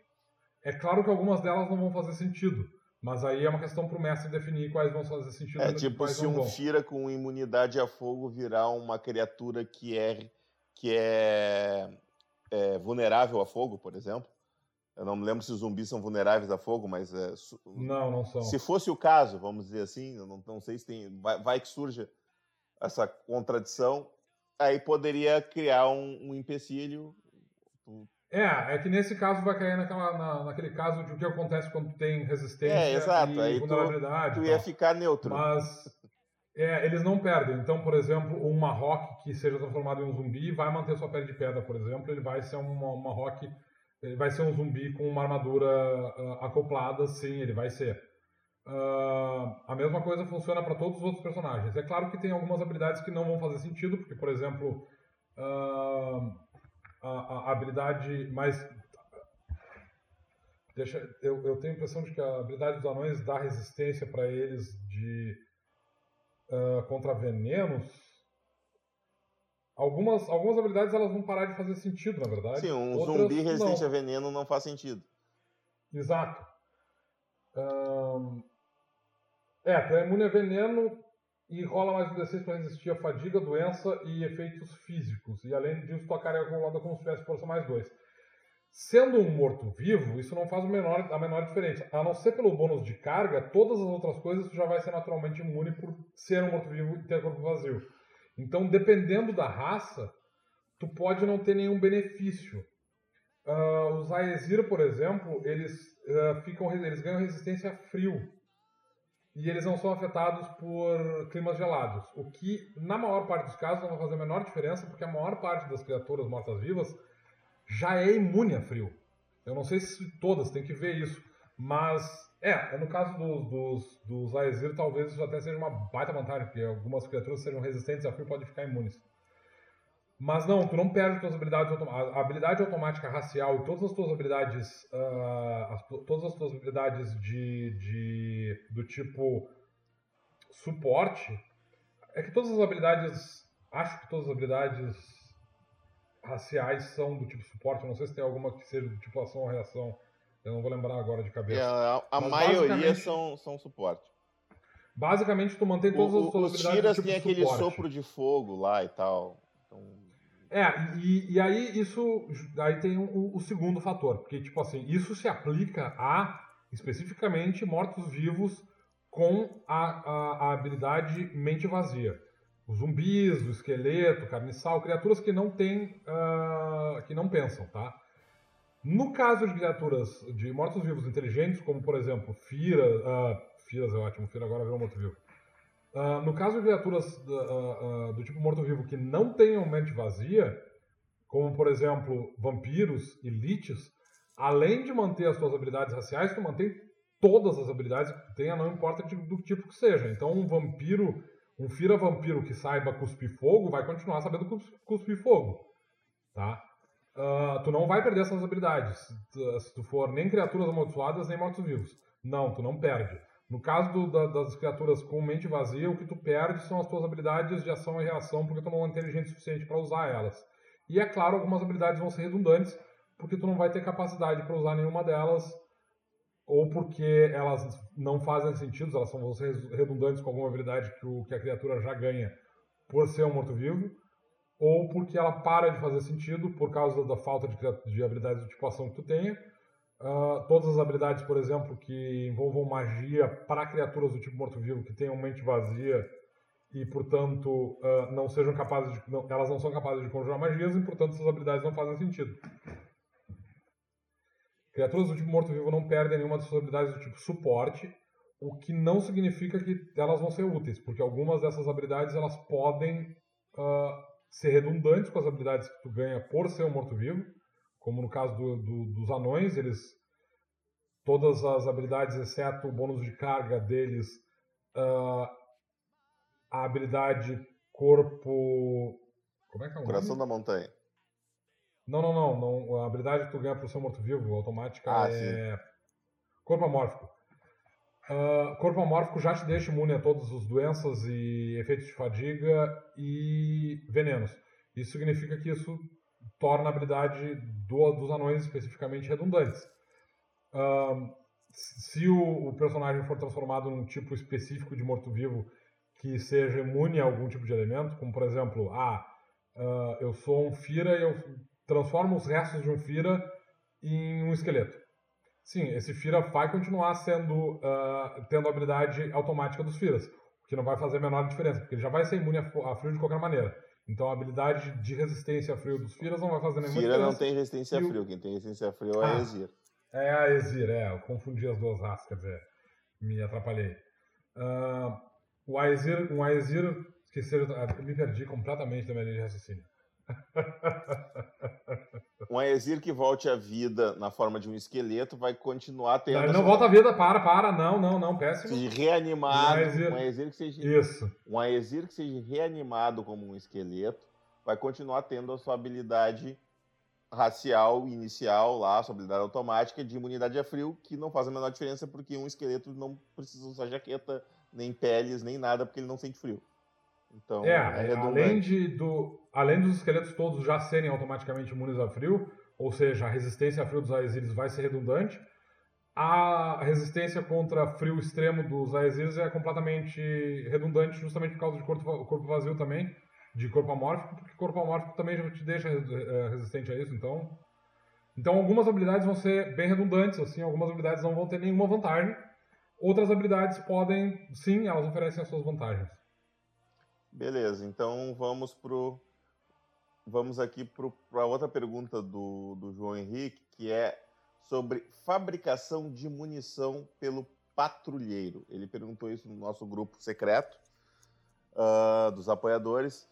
É claro que algumas delas não vão fazer sentido, mas aí é uma questão para o mestre definir quais vão fazer sentido. É tipo se um vão. Fira com imunidade a fogo virar uma criatura que é, que é, é, vulnerável a fogo, por exemplo. Eu não me lembro se os zumbis são vulneráveis a fogo, mas. É, não, não são. Se fosse o caso, vamos dizer assim, eu não, não sei se tem. Vai, vai que surja essa contradição, aí poderia criar um, um empecilho é, é que nesse caso vai cair naquela, na, naquele caso de o que acontece quando tem resistência é, exato. e Aí vulnerabilidade. Tu, tu ia ficar neutro. Mas é, eles não perdem. Então, por exemplo, um Marrock que seja transformado em um zumbi vai manter sua pele de pedra, por exemplo, ele vai ser uma Marrock, ele vai ser um zumbi com uma armadura uh, acoplada, sim, ele vai ser. Uh, a mesma coisa funciona para todos os outros personagens. É claro que tem algumas habilidades que não vão fazer sentido, porque, por exemplo, uh, a, a habilidade mais. Deixa, eu, eu tenho a impressão de que a habilidade dos anões dá resistência para eles de uh, contra venenos. Algumas, algumas habilidades elas vão parar de fazer sentido, na verdade. Sim, um Outras, zumbi resistente não. a veneno não faz sentido. Exato. Um, é, tu é imune a veneno, e rola mais um D6 para resistir a fadiga, doença e efeitos físicos. E além disso, tua carga acumulada como se tivesse força mais 2. Sendo um morto-vivo, isso não faz a menor, a menor diferença. A não ser pelo bônus de carga, todas as outras coisas tu já vai ser naturalmente imune por ser um morto-vivo e ter corpo vazio. Então, dependendo da raça, tu pode não ter nenhum benefício. Uh, os Aesir, por exemplo, eles, uh, ficam, eles ganham resistência a frio e eles não são afetados por climas gelados. O que, na maior parte dos casos, não vai fazer a menor diferença, porque a maior parte das criaturas mortas-vivas já é imune a frio. Eu não sei se todas, tem que ver isso. Mas É, no caso dos, dos, dos Aesir, talvez isso até seja uma baita vantagem, porque algumas criaturas sejam resistentes a frio podem ficar imunes. Mas não, tu não perde tuas habilidades automáticas. A habilidade automática racial e todas as tuas habilidades. Uh, as, todas as tuas habilidades de, de. do tipo suporte. É que todas as habilidades. Acho que todas as habilidades raciais são do tipo suporte. Eu não sei se tem alguma que seja do tipo ação ou reação. Eu não vou lembrar agora de cabeça. É, a, a maioria são, são suporte. Basicamente, tu mantém todas o, as tuas habilidades. Os tiras tipo tem aquele sopro de fogo lá e tal. Então... É, e, e aí isso. Aí tem o, o, segundo fator, porque, tipo assim, isso se aplica a especificamente mortos-vivos com a, a, a, habilidade mente vazia. Os zumbis, o esqueleto, carniçal, criaturas que não têm. Uh, que não pensam, tá? No caso de criaturas de mortos-vivos inteligentes, como por exemplo, Fira. Uh, Firas é ótimo, Fira agora virou morto-vivo. Uh, no caso de criaturas uh, uh, do tipo morto-vivo que não tenham mente vazia, como por exemplo vampiros e liches, além de manter as suas habilidades raciais, tu mantém todas as habilidades que tu tenha, não importa do tipo que seja. Então um vampiro, um fira vampiro que saiba cuspir fogo, vai continuar sabendo cuspir fogo. Tá? tu não vai perder essas habilidades se tu for nem criaturas amaldiçoadas nem mortos-vivos. Não, tu não perde. No caso do, da, das criaturas com mente vazia, o que tu perde são as tuas habilidades de ação e reação, porque tu não é inteligente o suficiente para usar elas. E é claro, algumas habilidades vão ser redundantes, porque tu não vai ter capacidade para usar nenhuma delas, ou porque elas não fazem sentido, elas vão ser redundantes com alguma habilidade que, o, que a criatura já ganha por ser um morto-vivo, ou porque ela para de fazer sentido por causa da falta de, de habilidades de tipo ação que tu tenha, Uh, todas as habilidades, por exemplo, que envolvam magia para criaturas do tipo morto-vivo que tenham mente vazia e, portanto, uh, não sejam capazes de, não, elas não são capazes de conjurar magias e, portanto, essas habilidades não fazem sentido. Criaturas do tipo morto-vivo não perdem nenhuma das suas habilidades do tipo suporte, o que não significa que elas vão ser úteis, porque algumas dessas habilidades elas podem uh, ser redundantes com as habilidades que tu ganha por ser um morto-vivo como no caso do, do, dos anões, eles todas as habilidades, exceto o bônus de carga deles, uh, a habilidade corpo. Como é que é o Coração da montanha. Não, não, não, não. A habilidade que tu ganha pro seu morto-vivo automática ah, é. Sim. Corpo amórfico. Uh, corpo amórfico já te deixa imune a todas as doenças e efeitos de fadiga e venenos. Isso significa que isso torna a habilidade do, dos anões especificamente redundantes. Uh, se o, o, personagem for transformado num tipo específico de morto-vivo que seja imune a algum tipo de elemento, como por exemplo, ah, uh, eu sou um Fira e eu transformo os restos de um Fira em um esqueleto. Sim, esse Fira vai continuar sendo uh, tendo a habilidade automática dos Firas, o que não vai fazer a menor diferença, porque ele já vai ser imune a, a frio de qualquer maneira. Então a habilidade de resistência a frio dos Firas não vai fazer nenhuma Fira diferença. não tem resistência a frio, quem tem resistência a frio é a ah, Exir. É a Exir, é. Eu confundi as duas raças, quer dizer, me atrapalhei. Uh, o Aesir, um Aesir que seja. Me perdi completamente da minha linha de raciocínio. um Aesir que volte à vida na forma de um esqueleto vai continuar tendo. Não, ele não volta à vida, para, para, não, não, não, péssimo. Se reanimado, um Aesir, um Aesir que seja. Isso. Um Aesir que seja reanimado como um esqueleto vai continuar tendo a sua habilidade racial inicial lá, sua habilidade automática de imunidade a frio, que não faz a menor diferença porque um esqueleto não precisa usar jaqueta, nem peles, nem nada, porque ele não sente frio. Então, é, é além, de, do, além dos esqueletos todos já serem automaticamente imunes a frio, ou seja, a resistência a frio dos Aesiris vai ser redundante, a resistência contra frio extremo dos Aesiris é completamente redundante, justamente por causa de corpo, vazio também, de corpo amórfico, porque corpo amórfico também já te deixa eh, resistente a isso, então... Então algumas habilidades vão ser bem redundantes, assim, algumas habilidades não vão ter nenhuma vantagem, outras habilidades podem, sim, elas oferecem as suas vantagens. Beleza, então vamos pro vamos aqui para outra pergunta do, do João Henrique, que é sobre fabricação de munição pelo patrulheiro. Ele perguntou isso no nosso grupo secreto uh, dos apoiadores.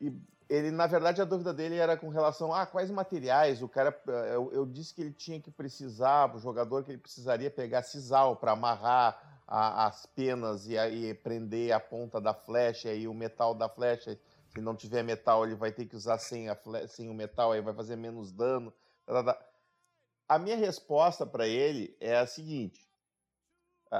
E ele, na verdade, a dúvida dele era com relação a ah, quais materiais. O cara, eu, eu, disse que ele tinha que precisar, o jogador que ele precisaria pegar sisal para amarrar a, as penas e, e prender a ponta da flecha e o metal da flecha. Se não tiver metal, ele vai ter que usar sem, a sem o metal, aí vai fazer menos dano. A minha resposta para ele é a seguinte: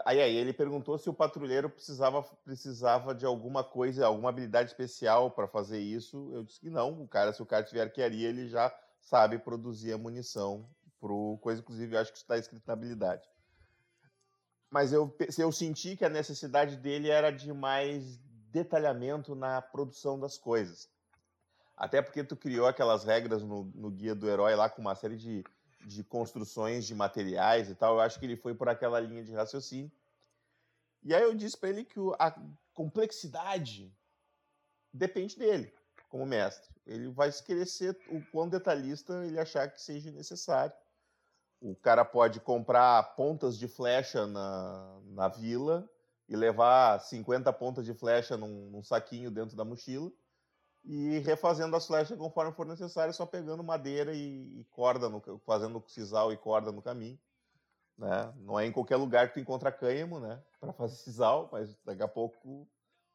Aí, aí ele perguntou se o patrulheiro precisava, precisava de alguma coisa, alguma habilidade especial para fazer isso. Eu disse que não. O cara, se o cara tiver arquearia, ele já sabe produzir a munição pro coisa. Inclusive, eu acho que está escrito na habilidade. Mas eu, eu senti que a necessidade dele era de mais detalhamento na produção das coisas. Até porque tu criou aquelas regras no, no guia do herói lá com uma série de de construções de materiais e tal. Eu acho que ele foi por aquela linha de raciocínio. E aí eu disse para ele que a complexidade depende dele, como mestre. Ele vai ser o quão detalhista ele achar que seja necessário. O cara pode comprar pontas de flecha na, na vila e levar 50 pontas de flecha num, num saquinho dentro da mochila e refazendo as flechas conforme for necessário, só pegando madeira e, e corda, no, fazendo sisal e corda no caminho. Né? Não é em qualquer lugar que tu encontra cânhamo, né? Para fazer sisal, mas daqui a pouco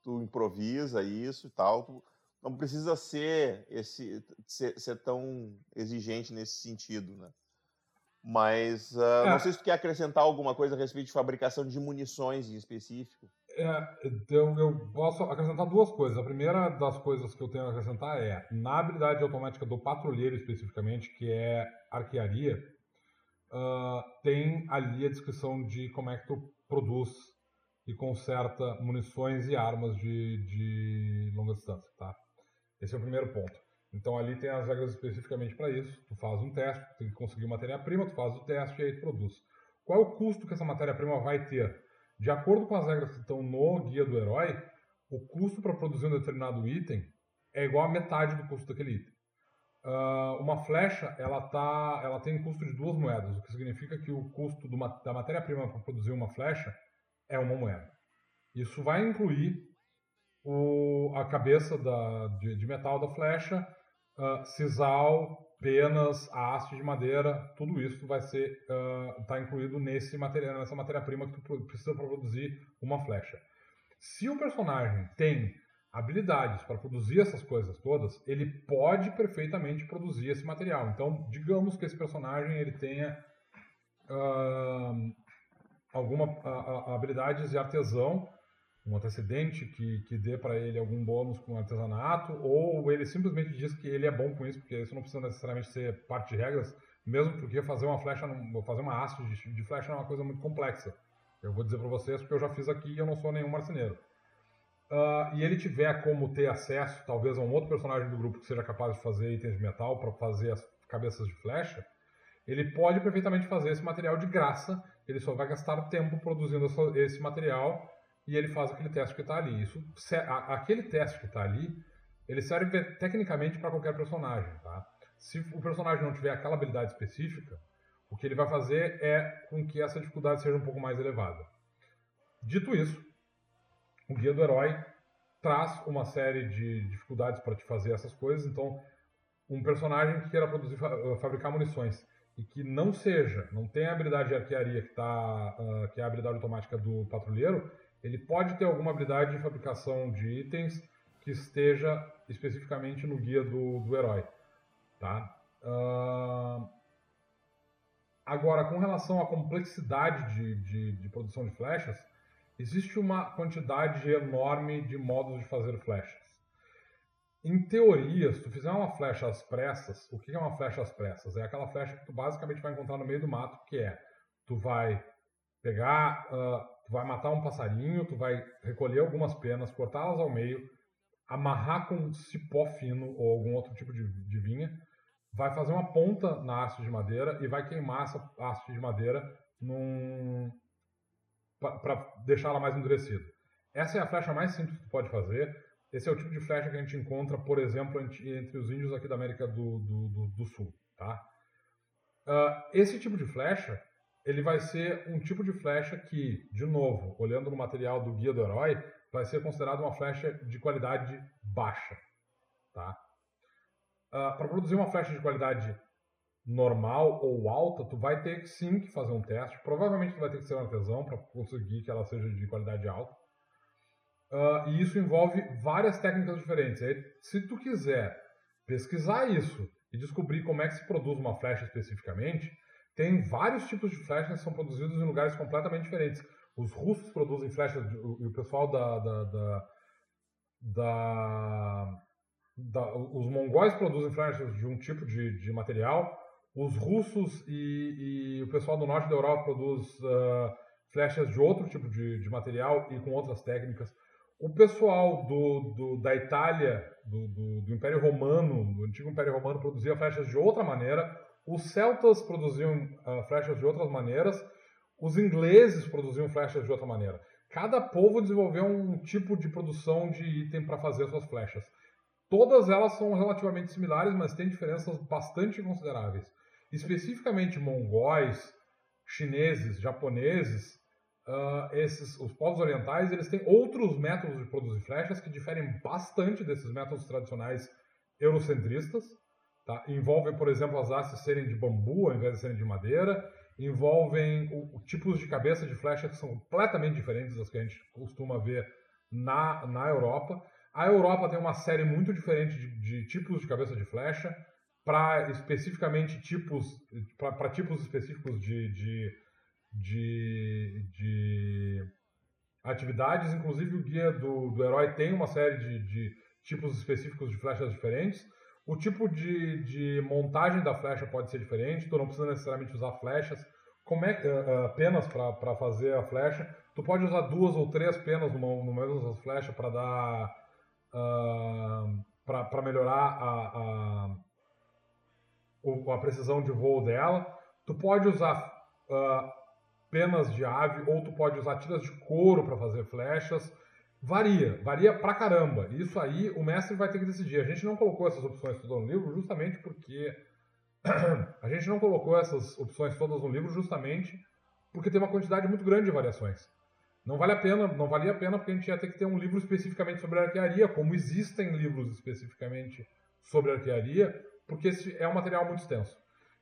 tu improvisa isso e tal. Tu não precisa ser esse ser, ser, tão exigente nesse sentido, né? Mas uh, é. não sei se tu quer acrescentar alguma coisa a respeito de fabricação de munições em específico. É, então eu posso acrescentar duas coisas. A primeira das coisas que eu tenho a acrescentar é, na habilidade automática do patrulheiro especificamente, que é arquearia, uh, tem ali a descrição de como é que tu produz e conserta munições e armas de, de longa distância, tá? Esse é o primeiro ponto. Então ali tem as regras especificamente para isso. Tu faz um teste, tu tem que conseguir matéria-prima, tu faz o teste e aí tu produz. Qual é o custo que essa matéria-prima vai ter? De acordo com as regras que estão no guia do herói, o custo para produzir um determinado item é igual a metade do custo daquele item. Uh, uma flecha ela, tá, ela tem custo de duas moedas, o que significa que o custo do, da matéria-prima para produzir uma flecha é uma moeda. Isso vai incluir o, a cabeça da, de, de metal da flecha, uh, sisal, penas, haste de madeira, tudo isso vai ser está uh, incluído nesse material, nessa matéria-prima que tu precisa para produzir uma flecha. Se o personagem tem habilidades para produzir essas coisas todas, ele pode perfeitamente produzir esse material. Então, digamos que esse personagem ele tenha uh, alguma uh, habilidades de artesão um antecedente que, que dê para ele algum bônus com artesanato, ou ele simplesmente diz que ele é bom com isso, porque isso não precisa necessariamente ser parte de regras, mesmo porque fazer uma flecha, fazer uma haste de, de flecha é uma coisa muito complexa. Eu vou dizer para vocês porque eu já fiz aqui e eu não sou nenhum marceneiro. Uh, e ele tiver como ter acesso, talvez, a um outro personagem do grupo que seja capaz de fazer itens de metal para fazer as cabeças de flecha, ele pode perfeitamente fazer esse material de graça, ele só vai gastar tempo produzindo esse material e ele faz aquele teste que está ali. Isso, aquele teste que está ali, ele serve tecnicamente para qualquer personagem. Tá? Se o personagem não tiver aquela habilidade específica, o que ele vai fazer é com que essa dificuldade seja um pouco mais elevada. Dito isso, o Guia do Herói traz uma série de dificuldades para te fazer essas coisas. Então, um personagem que queira produzir, fabricar munições e que não seja, não tenha a habilidade de arquearia que, tá, uh, que é a habilidade automática do patrulheiro, ele pode ter alguma habilidade de fabricação de itens que esteja especificamente no guia do, do herói. Tá? Uh... Agora, com relação à complexidade de, de, de, produção de flechas, existe uma quantidade enorme de modos de fazer flechas. Em teoria, se tu fizer uma flecha às pressas, o que é uma flecha às pressas? É aquela flecha que tu basicamente vai encontrar no meio do mato, que é, tu vai pegar uh, tu vai matar um passarinho, tu vai recolher algumas penas, cortá-las ao meio, amarrar com cipó fino ou algum outro tipo de, de vinha, vai fazer uma ponta na haste de madeira e vai queimar essa haste de madeira num para deixar ela mais endurecida. Essa é a flecha mais simples que tu pode fazer. Esse é o tipo de flecha que a gente encontra, por exemplo, entre os índios aqui da América do, do, do, do Sul. Tá? Uh, esse tipo de flecha ele vai ser um tipo de flecha que, de novo, olhando no material do Guia do Herói, vai ser considerado uma flecha de qualidade baixa. Tá? uh, para produzir uma flecha de qualidade normal ou alta, tu vai ter sim que fazer um teste. Provavelmente tu vai ter que ser um artesão para conseguir que ela seja de qualidade alta. Uh, e isso envolve várias técnicas diferentes. Aí, se tu quiser pesquisar isso e descobrir como é que se produz uma flecha especificamente, tem vários tipos de flechas que são produzidos em lugares completamente diferentes. Os russos produzem flechas, e o pessoal da, da, da, da, da os mongóis produzem flechas de um tipo de, de material, os russos e, e, o pessoal do norte da Europa produz uh, flechas de outro tipo de, de, material e com outras técnicas. O pessoal do, do da Itália, do, do, do, Império Romano, do antigo Império Romano, produzia flechas de outra maneira. Os celtas produziam uh, flechas de outras maneiras. Os ingleses produziam flechas de outra maneira. Cada povo desenvolveu um tipo de produção de item para fazer suas flechas. Todas elas são relativamente similares, mas têm diferenças bastante consideráveis especificamente mongóis, chineses, japoneses, uh, esses, os povos orientais, eles têm outros métodos de produzir flechas que diferem bastante desses métodos tradicionais eurocentristas. Tá? Envolvem, por exemplo, as hastes serem de bambu ao invés de serem de madeira, envolvem o, o, tipos de cabeça de flecha que são completamente diferentes das que a gente costuma ver na, na Europa. A Europa tem uma série muito diferente de, de tipos de cabeça de flecha para especificamente tipos, para tipos específicos de, de, de, de, atividades. Inclusive o guia do, do herói tem uma série de, de tipos específicos de flechas diferentes. O tipo de, de montagem da flecha pode ser diferente, tu não precisa necessariamente usar flechas. Como é, uh, penas para fazer a flecha. Tu pode usar duas ou três penas no, no meio das flechas para dar. Uh, para melhorar a, a a precisão de voo dela. Tu pode usar uh, penas de ave ou tu pode usar tiras de couro para fazer flechas. Varia, varia pra caramba. Isso aí o mestre vai ter que decidir. A gente não colocou essas opções todas no livro justamente porque a gente não colocou essas opções todas no livro justamente porque tem uma quantidade muito grande de variações. Não vale a pena, não valia a pena porque a gente ia ter que ter um livro especificamente sobre arquearia, como existem livros especificamente sobre arquearia, porque esse é um material muito extenso.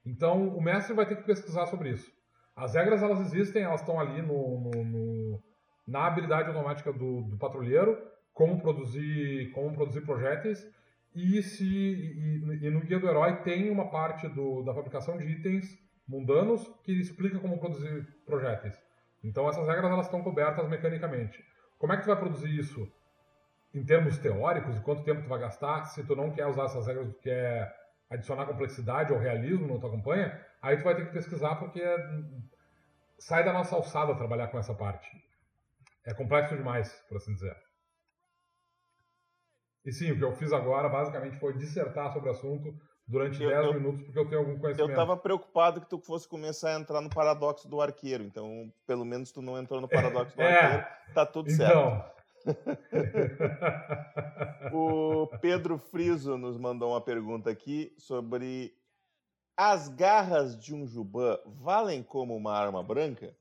Então, o mestre vai ter que pesquisar sobre isso. As regras, elas existem, elas estão ali no, no, no na habilidade automática do, do, patrulheiro, como produzir, como produzir projéteis, e, se, e, e no Guia do Herói tem uma parte do, da fabricação de itens mundanos que explica como produzir projéteis. Então, essas regras elas estão cobertas mecanicamente. Como é que tu vai produzir isso em termos teóricos e quanto tempo tu vai gastar se tu não quer usar essas regras, tu quer adicionar complexidade ou realismo na tua campanha, aí tu vai ter que pesquisar porque sai da nossa alçada trabalhar com essa parte. É complexo demais, por assim dizer. E sim, o que eu fiz agora basicamente foi dissertar sobre o assunto durante 10 minutos, porque eu tenho algum conhecimento. Eu estava preocupado que tu fosse começar a entrar no paradoxo do arqueiro, então pelo menos tu não entrou no paradoxo do é, arqueiro, tá tudo certo. Então, o Pedro Friso nos mandou uma pergunta aqui sobre as garras de um Juban valem como uma arma branca?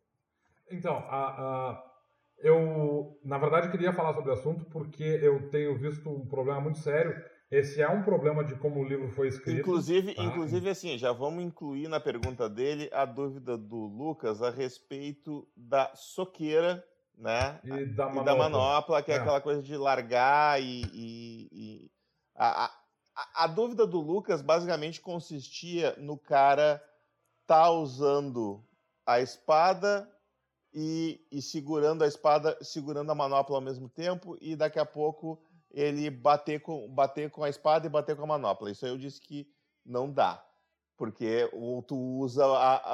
Então, a, a, eu na verdade queria falar sobre o assunto porque eu tenho visto um problema muito sério. Esse é um problema de como o livro foi escrito. Inclusive, tá? inclusive assim, já vamos incluir na pergunta dele a dúvida do Lucas a respeito da soqueira né? E da manopla, e da manopla que é, é, aquela coisa de largar e. e, e... A, a, a, dúvida do Lucas basicamente consistia no cara tá usando a espada e, e segurando a espada, segurando a manopla ao mesmo tempo, e daqui a pouco ele bater com, bater com a espada e bater com a manopla. Isso aí eu disse que não dá. Porque ou tu usa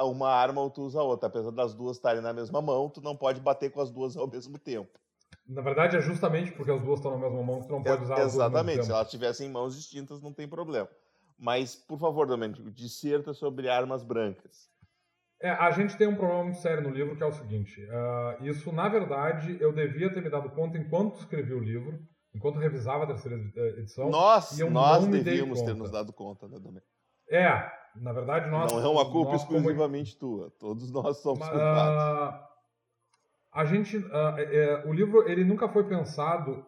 uma arma ou tu usa outra. Apesar das duas estarem na mesma mão, tu não pode bater com as duas ao mesmo tempo. Na verdade, é justamente porque as duas estão na mesma mão que tu não pode usar é, Exatamente. Se elas estivessem em mãos distintas, não tem problema. Mas, por favor, Domênico, disserta sobre armas brancas. É, a gente tem um problema muito sério no livro, que é o seguinte. Uh, isso, na verdade, eu devia ter me dado conta enquanto escrevi o livro, enquanto revisava a terceira eh, edição. Nós, nós devíamos ter nos dado conta, né, Domênico? É, na verdade, nós. Não é uma culpa exclusivamente como... tua. Todos nós somos culpados. Uh, a gente, uh, é, o livro ele nunca foi pensado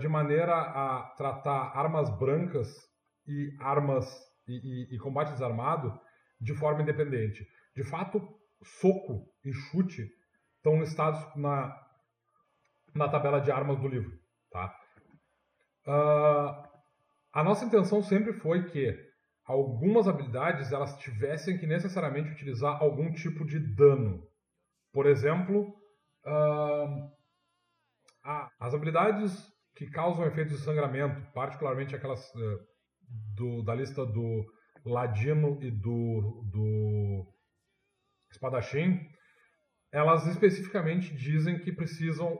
de maneira a tratar armas brancas e armas e, e, e combate desarmado de forma independente. De fato, soco e chute estão listados na, na tabela de armas do livro. Tá? Uh, a nossa intenção sempre foi que algumas habilidades elas tivessem que necessariamente utilizar algum tipo de dano. Por exemplo, uh, as habilidades que causam efeitos de sangramento, particularmente aquelas uh, do, da lista do Ladino e do, do Espadachim, elas especificamente dizem que precisam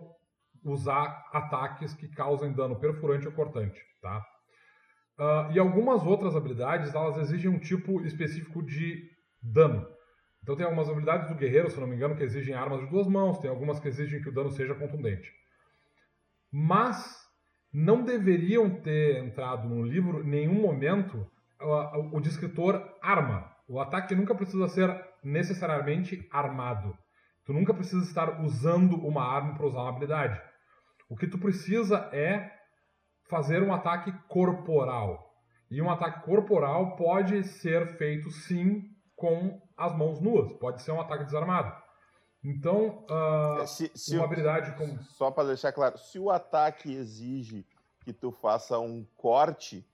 usar ataques que causem dano perfurante ou cortante, tá? Uh, e algumas outras habilidades, elas exigem um tipo específico de dano. Então tem algumas habilidades do guerreiro, se não me engano, que exigem armas de duas mãos, tem algumas que exigem que o dano seja contundente. Mas não deveriam ter entrado no livro em nenhum momento o, o descritor arma. O ataque nunca precisa ser necessariamente armado. Tu nunca precisa estar usando uma arma para usar uma habilidade. O que tu precisa é fazer um ataque corporal. E um ataque corporal pode ser feito sim com as mãos nuas. Pode ser um ataque desarmado. Então, uh, se, se uma habilidade como. Só para deixar claro, se o ataque exige que tu faça um corte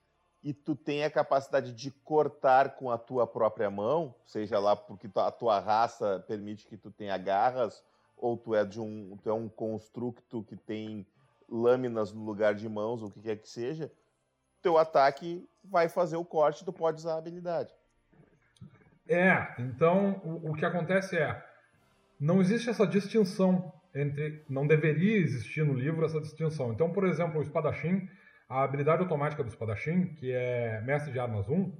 e tu tem a capacidade de cortar com a tua própria mão, seja lá porque a tua raça permite que tu tenha garras, ou tu é de um, tu é um constructo que tem lâminas no lugar de mãos, ou o que quer que seja, teu ataque vai fazer o corte, tu pode usar a habilidade. É, então o, o que acontece é, não existe essa distinção entre, não deveria existir no livro essa distinção. Então, por exemplo, o espadachim, a habilidade automática do espadachim, que é mestre de armas 1,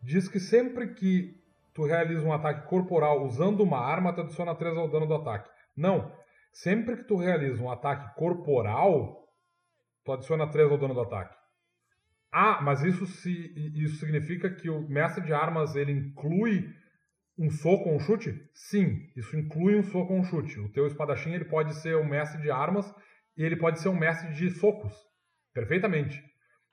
diz que sempre que tu realiza um ataque corporal usando uma arma, tu adiciona 3 ao dano do ataque. Não. Sempre que tu realiza um ataque corporal, tu adiciona 3 ao dano do ataque. Ah, mas isso, se, isso significa que o mestre de armas ele inclui um soco ou um chute? Sim, isso inclui um soco ou um chute. O teu espadachim ele pode ser um mestre de armas e ele pode ser um mestre de socos. Perfeitamente.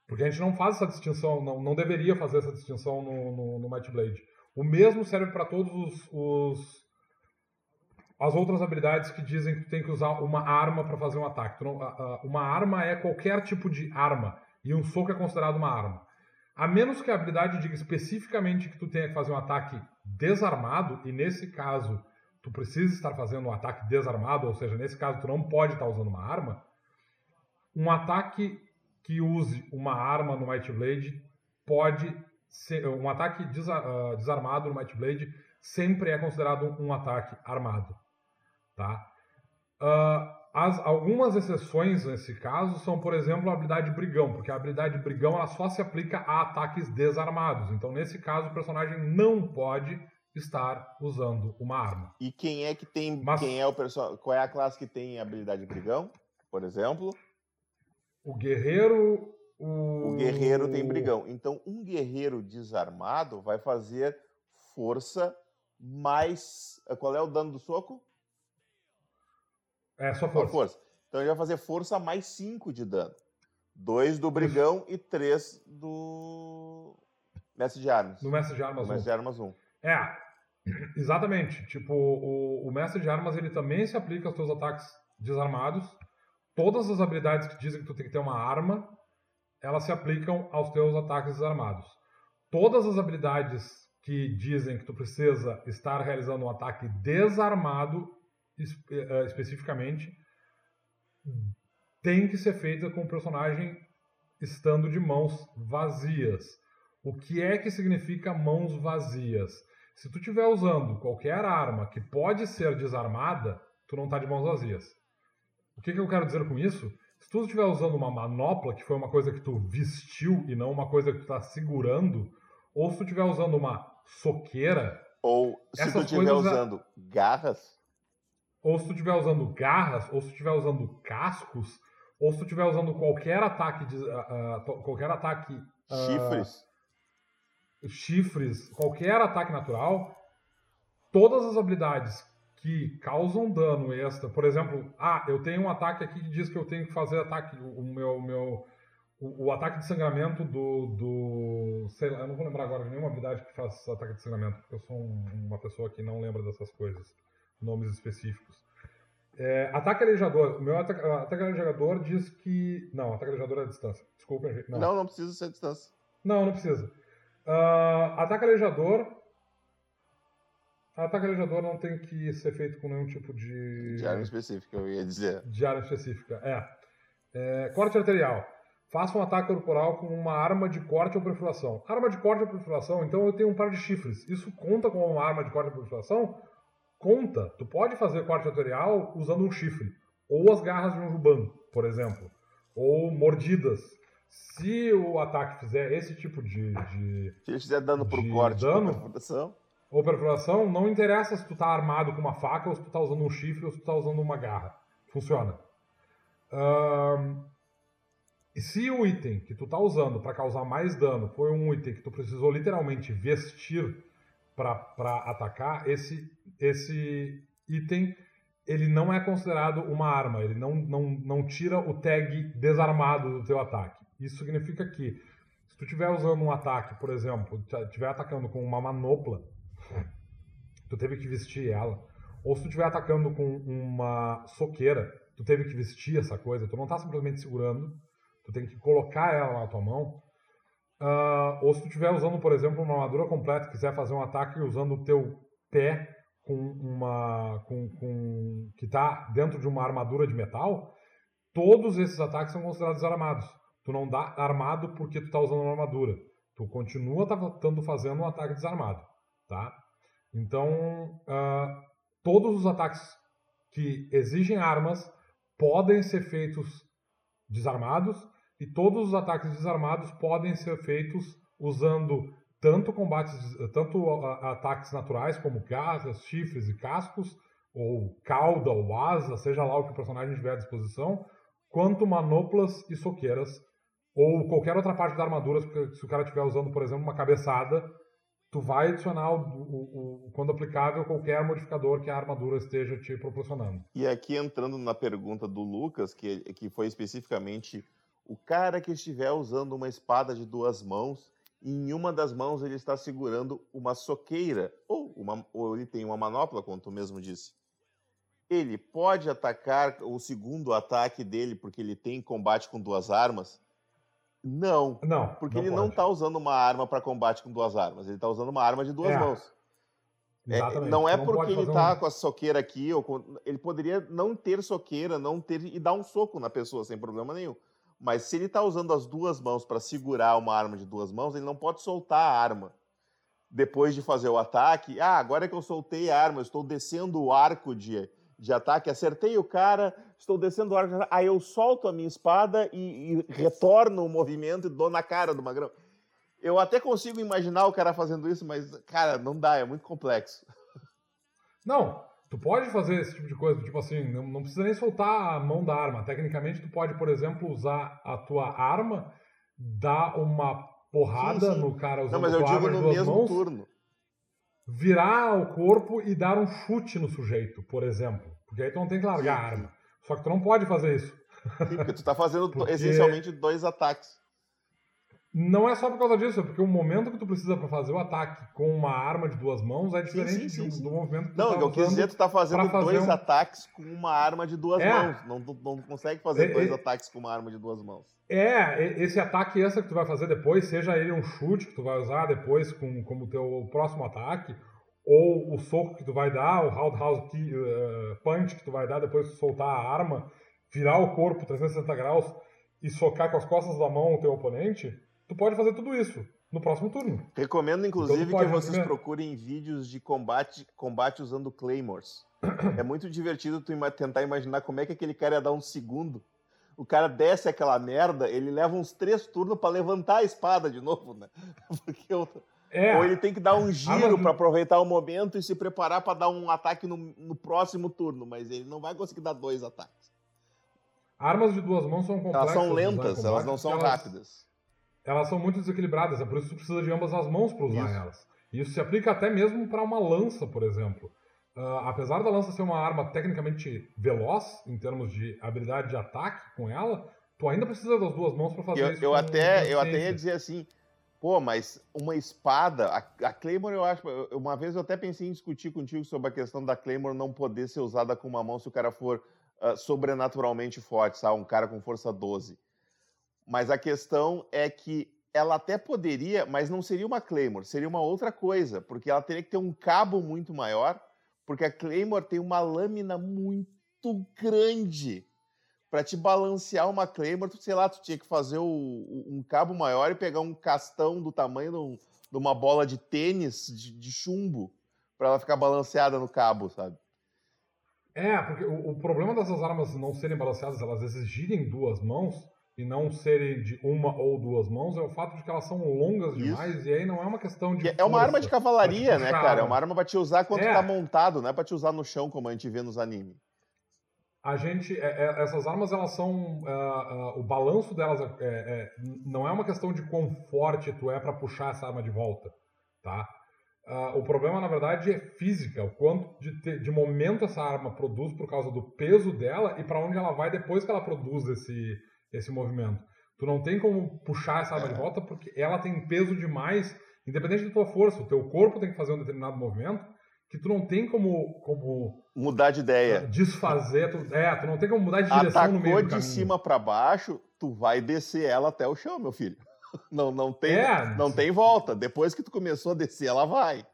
Porque a gente não faz essa distinção, não, não deveria fazer essa distinção no, no, no Might Blade. O mesmo serve para todos os, os, as outras habilidades que dizem que tu tem que usar uma arma para fazer um ataque. Não, uma arma é qualquer tipo de arma e um soco é considerado uma arma. A menos que a habilidade diga especificamente que tu tenha que fazer um ataque desarmado, e nesse caso tu precisa estar fazendo um ataque desarmado, ou seja, nesse caso tu não pode estar usando uma arma, um ataque que use uma arma no Might Blade pode ser. Um ataque ah, desarmado no Might Blade sempre é considerado um ataque armado. Tá? Uh, as, algumas exceções nesse caso são, por exemplo, a habilidade brigão, porque a habilidade brigão ela só se aplica a ataques desarmados. Então, nesse caso, o personagem não pode estar usando uma arma. E quem é que tem. Mas, quem é o personagem? Qual é a classe que tem habilidade brigão, por exemplo? O guerreiro. O... o guerreiro tem brigão. Então, um guerreiro desarmado vai fazer força mais. Qual é o dano do soco? É, só força. Só força. Então ele vai fazer força mais 5 de dano. 2 do brigão e 3 do mestre de armas. Do mestre de armas 1. mestre de armas 1. É, exatamente. Tipo, o, o mestre de armas ele também se aplica aos teus ataques desarmados. Todas as habilidades que dizem que tu tem que ter uma arma, elas se aplicam aos teus ataques desarmados. Todas as habilidades que dizem que tu precisa estar realizando um ataque desarmado espe uh, especificamente tem que ser feita com o personagem estando de mãos vazias. O que é que significa mãos vazias? Se tu estiver usando qualquer arma que pode ser desarmada, tu não está de mãos vazias. O que, que eu quero dizer com isso? Se tu estiver usando uma manopla, que foi uma coisa que tu vestiu e não uma coisa que tu está segurando, ou se tu estiver usando uma soqueira. Ou se tu estiver usando garras ou se tu estiver usando garras, ou se tu estiver usando cascos, ou se tu estiver usando qualquer ataque de, uh, uh, qualquer ataque uh, chifres, chifres, qualquer ataque natural, todas as habilidades que causam dano extra, por exemplo, ah, eu tenho um ataque aqui que diz que eu tenho que fazer ataque, o meu, meu o, o, ataque de sangramento do, do. Sei lá, eu não vou lembrar agora de nenhuma habilidade que faz ataque de sangramento, porque eu sou um, uma pessoa que não lembra dessas coisas, nomes específicos. É, ataque aleijador. O meu ataque, ataque aleijador diz que. Não, ataque aleijador é a distância. Desculpa, não. Não, não precisa ser a distância. Não, não precisa. Uh, ataque aleijador. Ataque aleijador não tem que ser feito com nenhum tipo de. De arma específica, eu ia dizer. De arma específica, é. é corte arterial. Faça um ataque corporal com uma arma de corte ou perfuração. Arma de corte ou perfuração, então eu tenho um par de chifres. Isso conta como uma arma de corte ou perfuração? Conta. Tu pode fazer corte arterial usando um chifre. Ou as garras de um juban, por exemplo. Ou mordidas. Se o ataque fizer esse tipo de. de se ele fizer dano pro corte dano, ou perfuração. Ou perfuração, não interessa se tu tá armado com uma faca, ou se tu tá usando um chifre, ou se tu tá usando uma garra. Funciona. E se o item que tu tá usando para causar mais dano foi um item que tu precisou literalmente vestir para atacar, esse, esse item ele não é considerado uma arma, ele não, não, não tira o tag desarmado do teu ataque. Isso significa que se tu estiver usando um ataque, por exemplo, estiver atacando com uma manopla, tu teve que vestir ela, ou se tu estiver atacando com uma soqueira, tu teve que vestir essa coisa, tu não está simplesmente segurando, tu tem que colocar ela na tua mão. Uh, ou se tu estiver usando, por exemplo, uma armadura completa, quiser fazer um ataque usando o teu pé com uma com, com que está dentro de uma armadura de metal, todos esses ataques são considerados armados. Tu não dá armado porque tu está usando uma armadura. Tu continua estando fazendo um ataque desarmado, tá? Então, uh, todos os ataques que exigem armas podem ser feitos desarmados e todos os ataques desarmados podem ser feitos usando tanto combates, tanto ataques naturais como garras, chifres e cascos, ou cauda ou asa, seja lá o que o personagem tiver à disposição, quanto manoplas e soqueiras, ou qualquer outra parte da armadura, se o cara estiver usando, por exemplo, uma cabeçada, tu vai adicionar, o, o, o, quando aplicável, qualquer modificador que a armadura esteja te proporcionando. E aqui entrando na pergunta do Lucas, que, que foi especificamente o cara que estiver usando uma espada de duas mãos e em uma das mãos ele está segurando uma soqueira ou, uma, ou ele tem uma manopla, como tu mesmo disse. Ele pode atacar o segundo ataque dele porque ele tem combate com duas armas? Não. Não. Porque não ele pode. não está usando uma arma para combate com duas armas. Ele está usando uma arma de duas é. mãos. É, não é não porque ele está um... com a soqueira aqui, ou com... ele poderia não ter soqueira, não ter e dar um soco na pessoa sem problema nenhum. Mas se ele está usando as duas mãos para segurar uma arma de duas mãos, ele não pode soltar a arma. Depois de fazer o ataque, ah, agora que eu soltei a arma, eu estou descendo o arco de, de ataque, acertei o cara, estou descendo o arco, aí eu solto a minha espada e, e retorno o movimento e dou na cara do magrão. Eu até consigo imaginar o cara fazendo isso, mas, cara, não dá, é muito complexo. Não, Tu pode fazer esse tipo de coisa, tipo assim, não, não, precisa nem soltar a mão da arma. Tecnicamente, tu pode, por exemplo, usar a tua arma, dar uma porrada sim, sim. no cara usando não, mas eu digo no mesmo mãos, turno. virar o corpo e dar um chute no sujeito, por exemplo. Porque aí tu não tem que largar sim, a arma. Só que tu não pode fazer isso. Sim, porque tu tá fazendo porque... essencialmente dois ataques. Não é só por causa disso, é porque o momento que tu precisa para fazer o ataque com uma arma de duas mãos é diferente sim, sim, sim, do, do, movimento que tu Não, tá eu quis dizer, tu tá fazendo dois um... ataques com uma arma de duas é. mãos. Não, não consegue fazer é, dois é... ataques com uma arma de duas mãos. É, esse ataque essa que tu vai fazer depois, seja ele um chute que tu vai usar depois com, como teu próximo ataque, ou o soco que tu vai dar, o roundhouse uh, punch que tu vai dar depois de soltar a arma, virar o corpo 360 graus e socar com as costas da mão o teu oponente, tu pode fazer tudo isso no próximo turno. Recomendo, inclusive, então, que vocês procurem vídeos de combate, combate usando Claymores. é muito divertido tu tentar imaginar como é que aquele cara ia dar um segundo. O cara desce aquela merda, ele leva uns três turnos para levantar a espada de novo, né? Porque eu... É. Ou ele tem que dar um giro para aproveitar o momento e se preparar para dar um ataque no, no, próximo turno, mas ele não vai conseguir dar dois ataques. Armas de duas mãos são complexas. Elas são lentas, elas não são elas... rápidas elas são muito desequilibradas, é por isso que tu precisa de ambas as mãos para usar isso. elas. Isso se aplica até mesmo para uma lança, por exemplo. Uh, apesar da lança ser uma arma tecnicamente veloz, em termos de habilidade de ataque com ela, tu ainda precisa das duas mãos para fazer eu, isso. Eu até, eu até ia dizer assim, pô, mas uma espada, a, a, Claymore eu acho, uma vez eu até pensei em discutir contigo sobre a questão da Claymore não poder ser usada com uma mão se o cara for uh, sobrenaturalmente forte, sabe? Um cara com força 12. Mas a questão é que ela até poderia, mas não seria uma Claymore, seria uma outra coisa, porque ela teria que ter um cabo muito maior, porque a Claymore tem uma lâmina muito grande para te balancear uma Claymore, tu, sei lá, tu tinha que fazer o, um cabo maior e pegar um castão do tamanho de, de uma bola de tênis de, de chumbo para ela ficar balanceada no cabo, sabe? É, porque o, o, problema dessas armas não serem balanceadas, elas exigirem duas mãos e não serem de uma ou duas mãos, é o fato de que elas são longas demais Isso. e aí não é uma questão de. É uma arma de cavalaria, né, cara? É uma arma pra te usar quando é. tá montado, não é pra te usar no chão, como a gente vê nos animes a gente é, é, essas armas elas são uh, o balanço delas é, é, não é uma questão de quão forte tu é para puxar essa arma de volta tá? Uh, o problema na verdade é física o quanto de, te, de momento essa arma produz por causa do peso dela e para onde ela vai depois que ela produz esse esse movimento. Tu não tem como puxar essa arma de volta porque ela tem peso demais independente da tua força o teu corpo tem que fazer um determinado movimento que tu não tem como, como mudar de ideia, desfazer, tu, é, tu não tem como mudar de direção Atacou no meio do de cima para baixo, tu vai descer ela até o chão, meu filho. Não, não tem, é, não tem volta. Depois que tu começou a descer, ela vai.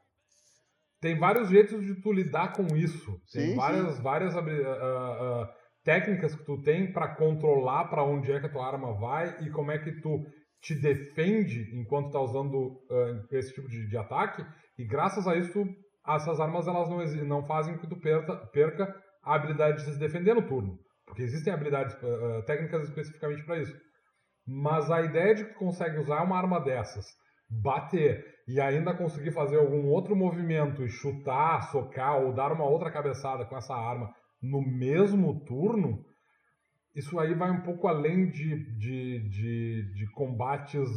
Tem vários jeitos de tu lidar com isso. Tem sim, várias, sim. várias uh, uh, técnicas que tu tem para controlar para onde é que a tua arma vai e como é que tu te defende enquanto tá usando uh, esse tipo de, de ataque. E graças a isso tu essas armas elas não, não fazem com que tu perca, perca a habilidade de se defender no turno. Porque existem habilidades uh, técnicas especificamente para isso. Mas a ideia de que tu consegue usar uma arma dessas, bater e ainda conseguir fazer algum outro movimento e chutar, socar ou dar uma outra cabeçada com essa arma no mesmo turno, isso aí vai um pouco além de, de, de, de combates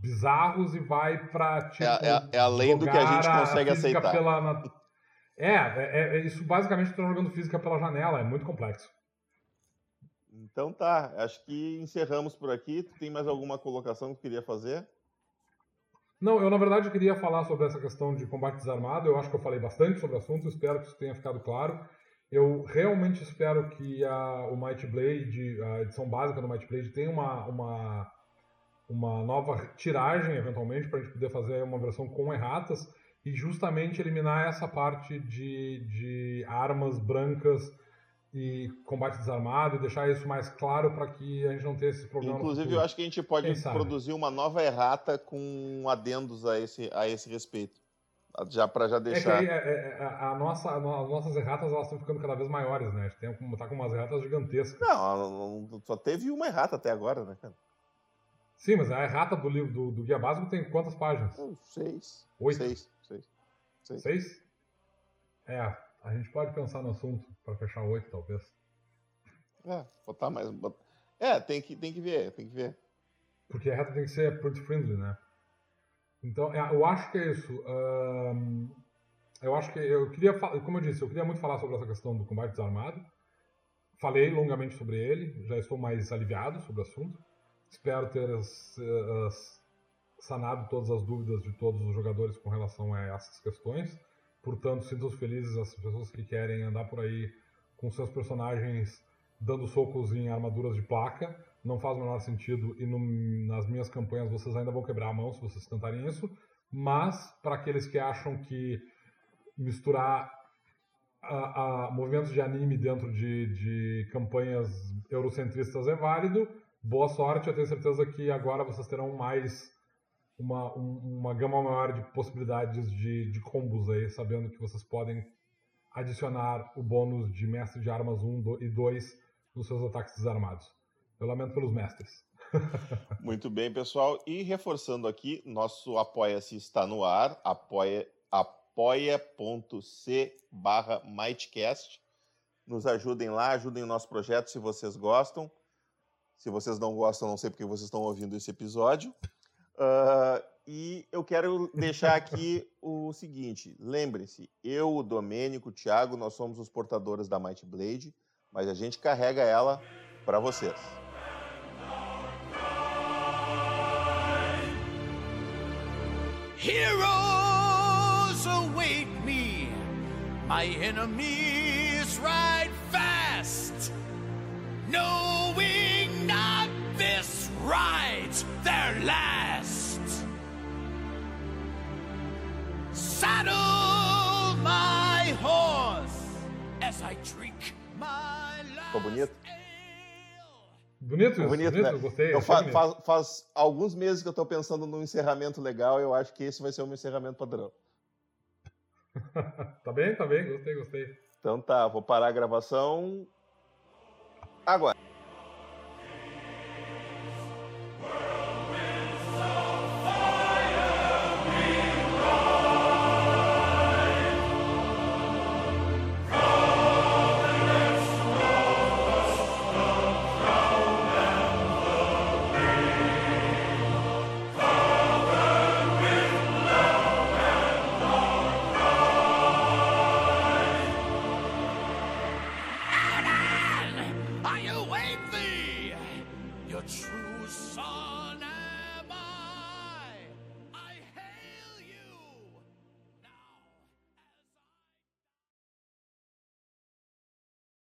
bizarros e vai para tipo, é, é, é, além do que a gente consegue a aceitar. Pela, é, é, é, isso basicamente está jogando física pela janela, é muito complexo. Então tá, acho que encerramos por aqui. Tu tem mais alguma colocação que queria fazer? Não, eu na verdade queria falar sobre essa questão de combate desarmado. Eu acho que eu falei bastante sobre o assunto, espero que isso tenha ficado claro. Eu realmente espero que a, o Might Blade, a edição básica do Might Blade, tenha uma, uma uma nova tiragem, eventualmente, para a gente poder fazer uma versão com erratas e justamente eliminar essa parte de, de armas brancas e combate desarmado e deixar isso mais claro para que a gente não tenha esses problemas. Inclusive, eu acho que a gente pode produzir uma nova errata com adendos a esse, a esse respeito. Já para já deixar. É que aí, é, é, a nossa, as nossas erratas elas estão ficando cada vez maiores, né? A gente tem, tá com umas erratas gigantescas. Não, só teve uma errata até agora, né, cara? Sim, mas a errata do livro do, do guia básico tem quantas páginas? Seis. Oito? Seis. Seis. Seis? Seis? É, a gente pode pensar no assunto para fechar oito, talvez. É, botar mais. É, tem que, tem que ver, tem que ver. Porque a reta tem que ser pretty friendly, né? Então, é, eu acho que é isso. Um, eu acho que eu queria, como eu disse, eu queria muito falar sobre essa questão do combate desarmado. Falei longamente sobre ele, já estou mais aliviado sobre o assunto. Espero ter as, as, sanado todas as dúvidas de todos os jogadores com relação a essas questões. Portanto, sintam-se felizes as pessoas que querem andar por aí com seus personagens dando socos em armaduras de placa. Não faz o menor sentido e no, nas minhas campanhas vocês ainda vão quebrar a mão se vocês tentarem isso. Mas, para aqueles que acham que misturar a, a movimentos de anime dentro de, de campanhas eurocentristas é válido, boa sorte. Eu tenho certeza que agora vocês terão mais uma, um, uma gama maior de possibilidades de, de combos aí, sabendo que vocês podem adicionar o bônus de mestre de armas 1 e 2 nos seus ataques desarmados. Eu lamento pelos mestres. Muito bem, pessoal. E reforçando aqui, nosso Apoia-se está no ar, apoia, apoia.c barra Mightcast. Nos ajudem lá, ajudem o nosso projeto se vocês gostam. Se vocês não gostam, não sei porque vocês estão ouvindo esse episódio. Uh, e eu quero deixar aqui o seguinte: lembre-se, eu, o Domênico, o Thiago, nós somos os portadores da Might Blade, mas a gente carrega ela para vocês. Heroes await me, my enemies ride fast. No their last. Saddle my horse as I drink my Ficou bonito? Bonito isso, bonito, bonito, né? gostei. Eu achei fa- bonito. faz, faz alguns meses que eu tô pensando num encerramento legal. Eu acho que esse vai ser o meu encerramento padrão. tá bem, tá bem, gostei, gostei. Então tá, vou parar a gravação agora.